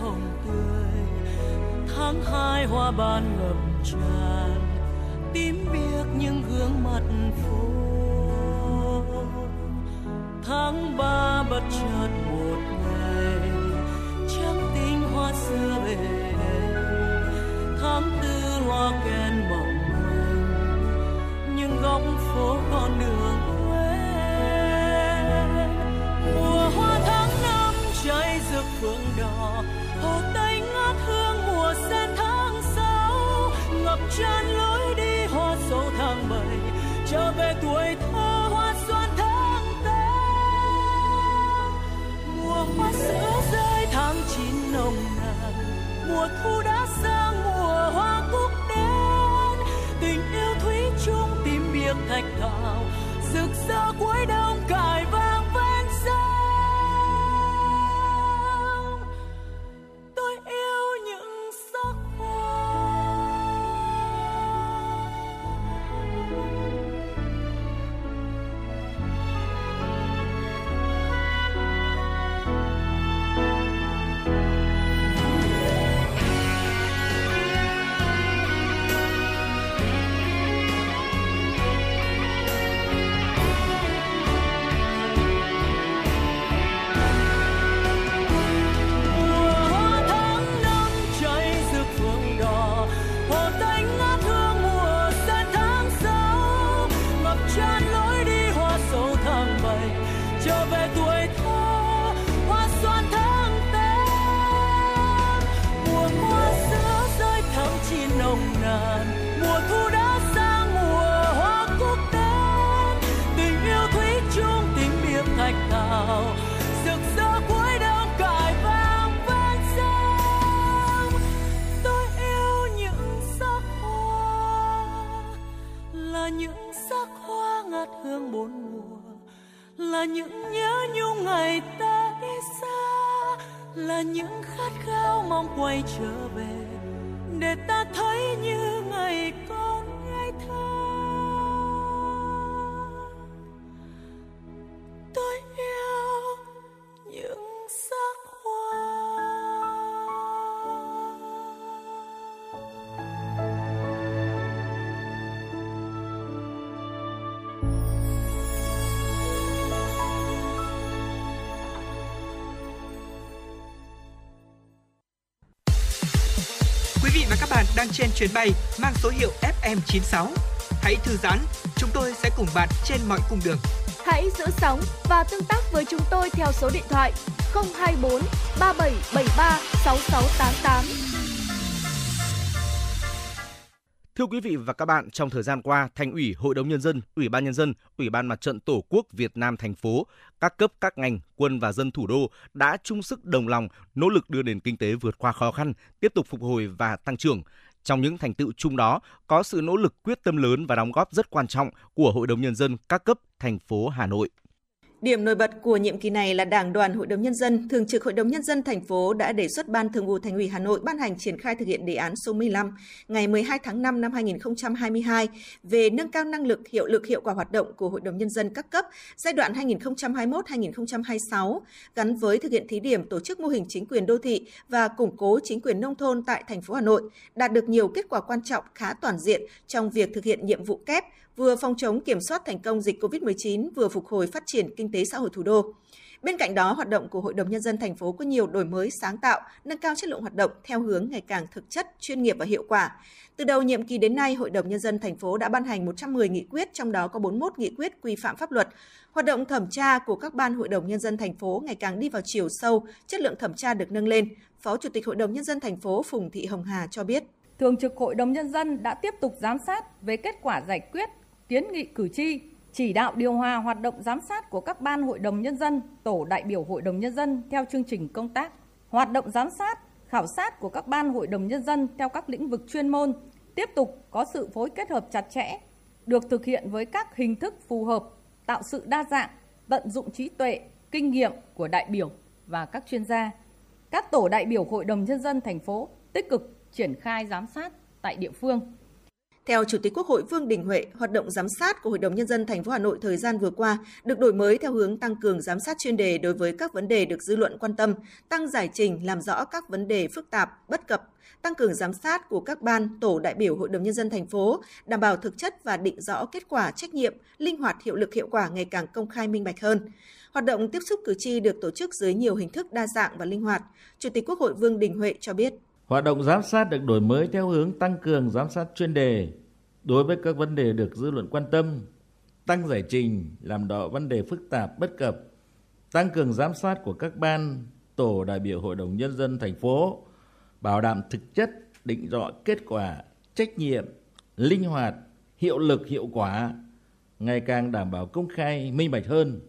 hồng tươi tháng hai hoa ban ngập tràn, tím biếc những gương mặt phố. Tháng ba bất chợt một ngày trắng tinh hoa xưa về. Tháng tư hoa kèn mỏng manh, nhưng góc phố con đường quê. Mùa hoa tháng năm cháy rực phượng đỏ hồ tây ngát hương mùa sen tháng sáu. Ngập tràn lối đi hoa sầu tháng bảy, trở về tuổi thơ hoa xuân tháng tám. Mùa hoa sữa rơi tháng chín nồng nàn, mùa thu đã sang mùa hoa cúc đến tình yêu thủy chung tìm biếc thạch thảo, rực rỡ cuối đông cài vang. Trên chuyến bay mang số hiệu FM96. Hãy thư giãn, chúng tôi sẽ cùng bạn trên mọi cung đường. Hãy giữ sóng và tương tác với chúng tôi theo số điện thoại 024 3773 6688. Thưa quý vị và các bạn, trong thời gian qua, Thành ủy, Hội đồng nhân dân, Ủy ban nhân dân, Ủy ban Mặt trận Tổ quốc Việt Nam thành phố, các cấp các ngành, quân và dân thủ đô đã chung sức đồng lòng nỗ lực đưa nền kinh tế vượt qua khó khăn, tiếp tục phục hồi và tăng trưởng. Trong những thành tựu chung đó, có sự nỗ lực quyết tâm lớn và đóng góp rất quan trọng của Hội đồng nhân dân các cấp thành phố Hà Nội. Điểm nổi bật của nhiệm kỳ này là Đảng đoàn Hội đồng Nhân dân, Thường trực Hội đồng Nhân dân thành phố đã đề xuất Ban Thường vụ Thành ủy Hà Nội ban hành triển khai thực hiện đề án số 15 ngày 12 tháng 5 năm 2022 về nâng cao năng lực, hiệu lực, hiệu quả hoạt động của Hội đồng Nhân dân các cấp giai đoạn 2021-2026 gắn với thực hiện thí điểm tổ chức mô hình chính quyền đô thị và củng cố chính quyền nông thôn tại thành phố Hà Nội, đạt được nhiều kết quả quan trọng khá toàn diện trong việc thực hiện nhiệm vụ kép vừa phòng chống kiểm soát thành công dịch COVID-19, vừa phục hồi phát triển kinh tế xã hội thủ đô. Bên cạnh đó, hoạt động của Hội đồng Nhân dân thành phố có nhiều đổi mới sáng tạo, nâng cao chất lượng hoạt động theo hướng ngày càng thực chất, chuyên nghiệp và hiệu quả. Từ đầu nhiệm kỳ đến nay, Hội đồng Nhân dân thành phố đã ban hành 110 nghị quyết, trong đó có 41 nghị quyết quy phạm pháp luật. Hoạt động thẩm tra của các ban Hội đồng Nhân dân thành phố ngày càng đi vào chiều sâu, chất lượng thẩm tra được nâng lên. Phó Chủ tịch Hội đồng Nhân dân thành phố Phùng Thị Hồng Hà cho biết. Thường trực Hội đồng Nhân dân đã tiếp tục giám sát về kết quả giải quyết kiến nghị cử tri, chỉ đạo điều hòa hoạt động giám sát của các ban hội đồng nhân dân, tổ đại biểu hội đồng nhân dân theo chương trình công tác, hoạt động giám sát, khảo sát của các ban hội đồng nhân dân theo các lĩnh vực chuyên môn tiếp tục có sự phối kết hợp chặt chẽ, được thực hiện với các hình thức phù hợp, tạo sự đa dạng, tận dụng trí tuệ, kinh nghiệm của đại biểu và các chuyên gia. Các tổ đại biểu hội đồng nhân dân thành phố tích cực triển khai giám sát tại địa phương. Theo Chủ tịch Quốc hội Vương Đình Huệ, hoạt động giám sát của Hội đồng nhân dân thành phố Hà Nội thời gian vừa qua được đổi mới theo hướng tăng cường giám sát chuyên đề đối với các vấn đề được dư luận quan tâm, tăng giải trình làm rõ các vấn đề phức tạp, bất cập, tăng cường giám sát của các ban, tổ đại biểu Hội đồng nhân dân thành phố, đảm bảo thực chất và định rõ kết quả trách nhiệm, linh hoạt hiệu lực hiệu quả ngày càng công khai minh bạch hơn. Hoạt động tiếp xúc cử tri được tổ chức dưới nhiều hình thức đa dạng và linh hoạt. Chủ tịch Quốc hội Vương Đình Huệ cho biết. Hoạt động giám sát được đổi mới theo hướng tăng cường giám sát chuyên đề. Đối với các vấn đề được dư luận quan tâm, tăng giải trình, làm rõ vấn đề phức tạp, bất cập, tăng cường giám sát của các ban, tổ đại biểu Hội đồng Nhân dân thành phố, bảo đảm thực chất, định rõ kết quả, trách nhiệm, linh hoạt, hiệu lực, hiệu quả, ngày càng đảm bảo công khai, minh bạch hơn,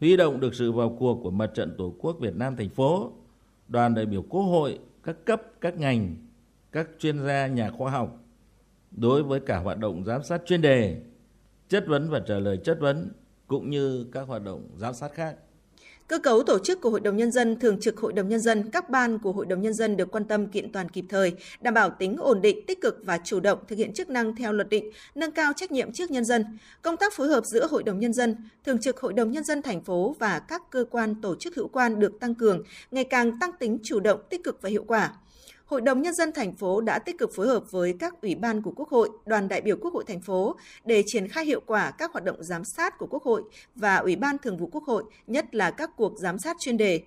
huy động được sự vào cuộc của Mặt trận Tổ quốc Việt Nam thành phố, đoàn đại biểu Quốc hội, các cấp, các ngành, các chuyên gia, nhà khoa học đối với cả hoạt động giám sát chuyên đề, chất vấn và trả lời chất vấn cũng như các hoạt động giám sát khác. Cơ cấu tổ chức của Hội đồng Nhân dân, Thường trực Hội đồng Nhân dân, các ban của Hội đồng Nhân dân được quan tâm kiện toàn kịp thời, đảm bảo tính ổn định, tích cực và chủ động thực hiện chức năng theo luật định, nâng cao trách nhiệm trước nhân dân. Công tác phối hợp giữa Hội đồng Nhân dân, Thường trực Hội đồng Nhân dân thành phố và các cơ quan tổ chức hữu quan được tăng cường, ngày càng tăng tính chủ động, tích cực và hiệu quả. Hội đồng Nhân dân thành phố đã tích cực phối hợp với các ủy ban của Quốc hội, đoàn đại biểu Quốc hội thành phố để triển khai hiệu quả các hoạt động giám sát của Quốc hội và Ủy ban Thường vụ Quốc hội, nhất là các cuộc giám sát chuyên đề,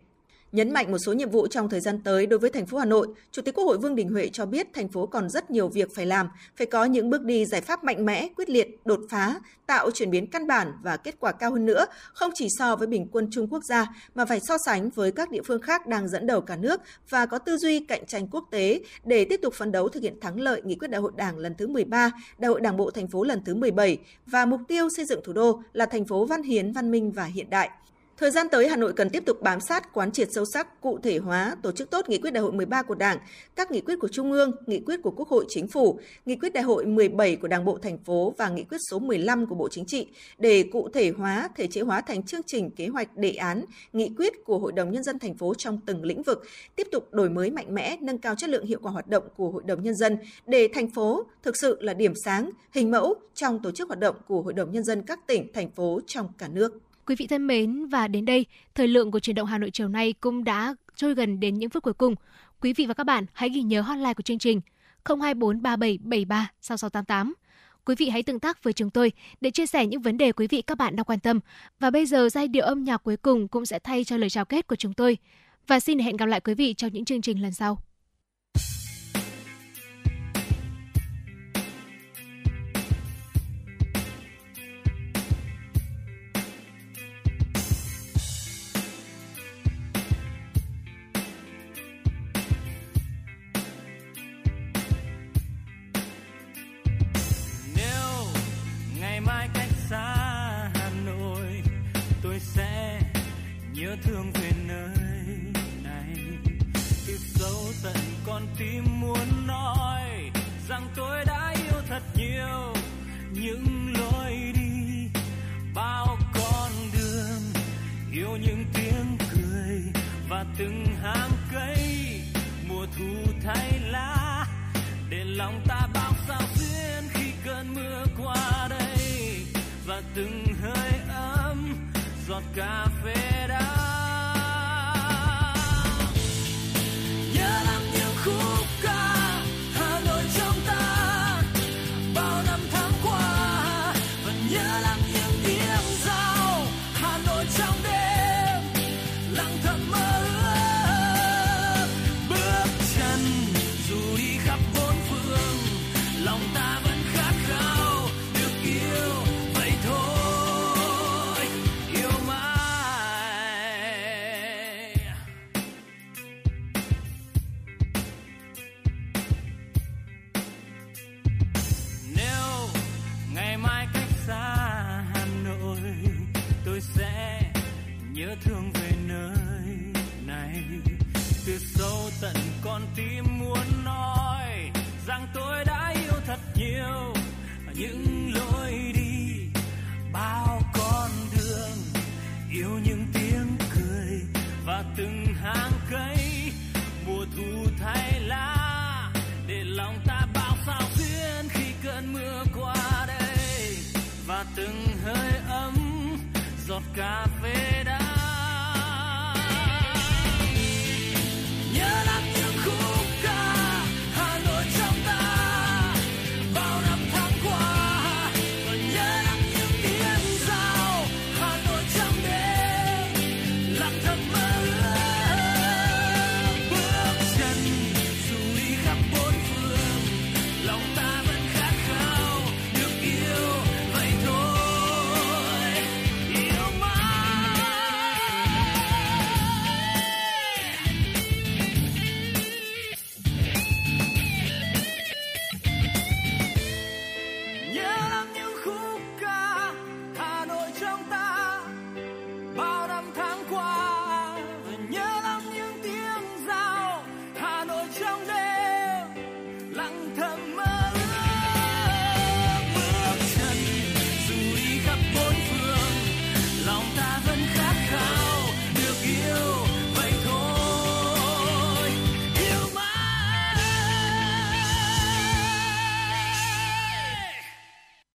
Nhấn mạnh một số nhiệm vụ trong thời gian tới đối với thành phố Hà Nội, Chủ tịch Quốc hội Vương Đình Huệ cho biết thành phố còn rất nhiều việc phải làm, phải có những bước đi giải pháp mạnh mẽ, quyết liệt, đột phá, tạo chuyển biến căn bản và kết quả cao hơn nữa, không chỉ so với bình quân chung quốc gia mà phải so sánh với các địa phương khác đang dẫn đầu cả nước và có tư duy cạnh tranh quốc tế để tiếp tục phấn đấu thực hiện thắng lợi nghị quyết đại hội Đảng lần thứ 13, đại hội Đảng bộ thành phố lần thứ 17 và mục tiêu xây dựng thủ đô là thành phố văn hiến, văn minh và hiện đại. Thời gian tới, Hà Nội cần tiếp tục bám sát, quán triệt sâu sắc, cụ thể hóa, tổ chức tốt nghị quyết đại hội 13 của Đảng, các nghị quyết của Trung ương, nghị quyết của Quốc hội, Chính phủ, nghị quyết đại hội 17 của Đảng bộ thành phố và nghị quyết số 15 của Bộ Chính trị để cụ thể hóa, thể chế hóa thành chương trình, kế hoạch, đề án, nghị quyết của Hội đồng Nhân dân thành phố trong từng lĩnh vực, tiếp tục đổi mới mạnh mẽ, nâng cao chất lượng hiệu quả hoạt động của Hội đồng Nhân dân để thành phố thực sự là điểm sáng, hình mẫu trong tổ chức hoạt động của Hội đồng Nhân dân các tỉnh, thành phố trong cả nước. Quý vị thân mến và đến đây, thời lượng của truyền động Hà Nội chiều nay cũng đã trôi gần đến những phút cuối cùng. Quý vị và các bạn hãy ghi nhớ hotline của chương trình 0243773 6688. Quý vị hãy tương tác với chúng tôi để chia sẻ những vấn đề quý vị các bạn đang quan tâm. Và bây giờ giai điệu âm nhạc cuối cùng cũng sẽ thay cho lời chào kết của chúng tôi. Và xin hẹn gặp lại quý vị trong những chương trình lần sau. Thương về nơi này. Từ sâu tận con tim muốn nói rằng tôi đã yêu thật nhiều. Những lối đi, bao con đường, yêu những tiếng cười và từng hàng cây. Mùa thu thay lá, để lòng ta bao sao duyên khi cơn mưa qua đây. Và từng hơi ấm, giọt cà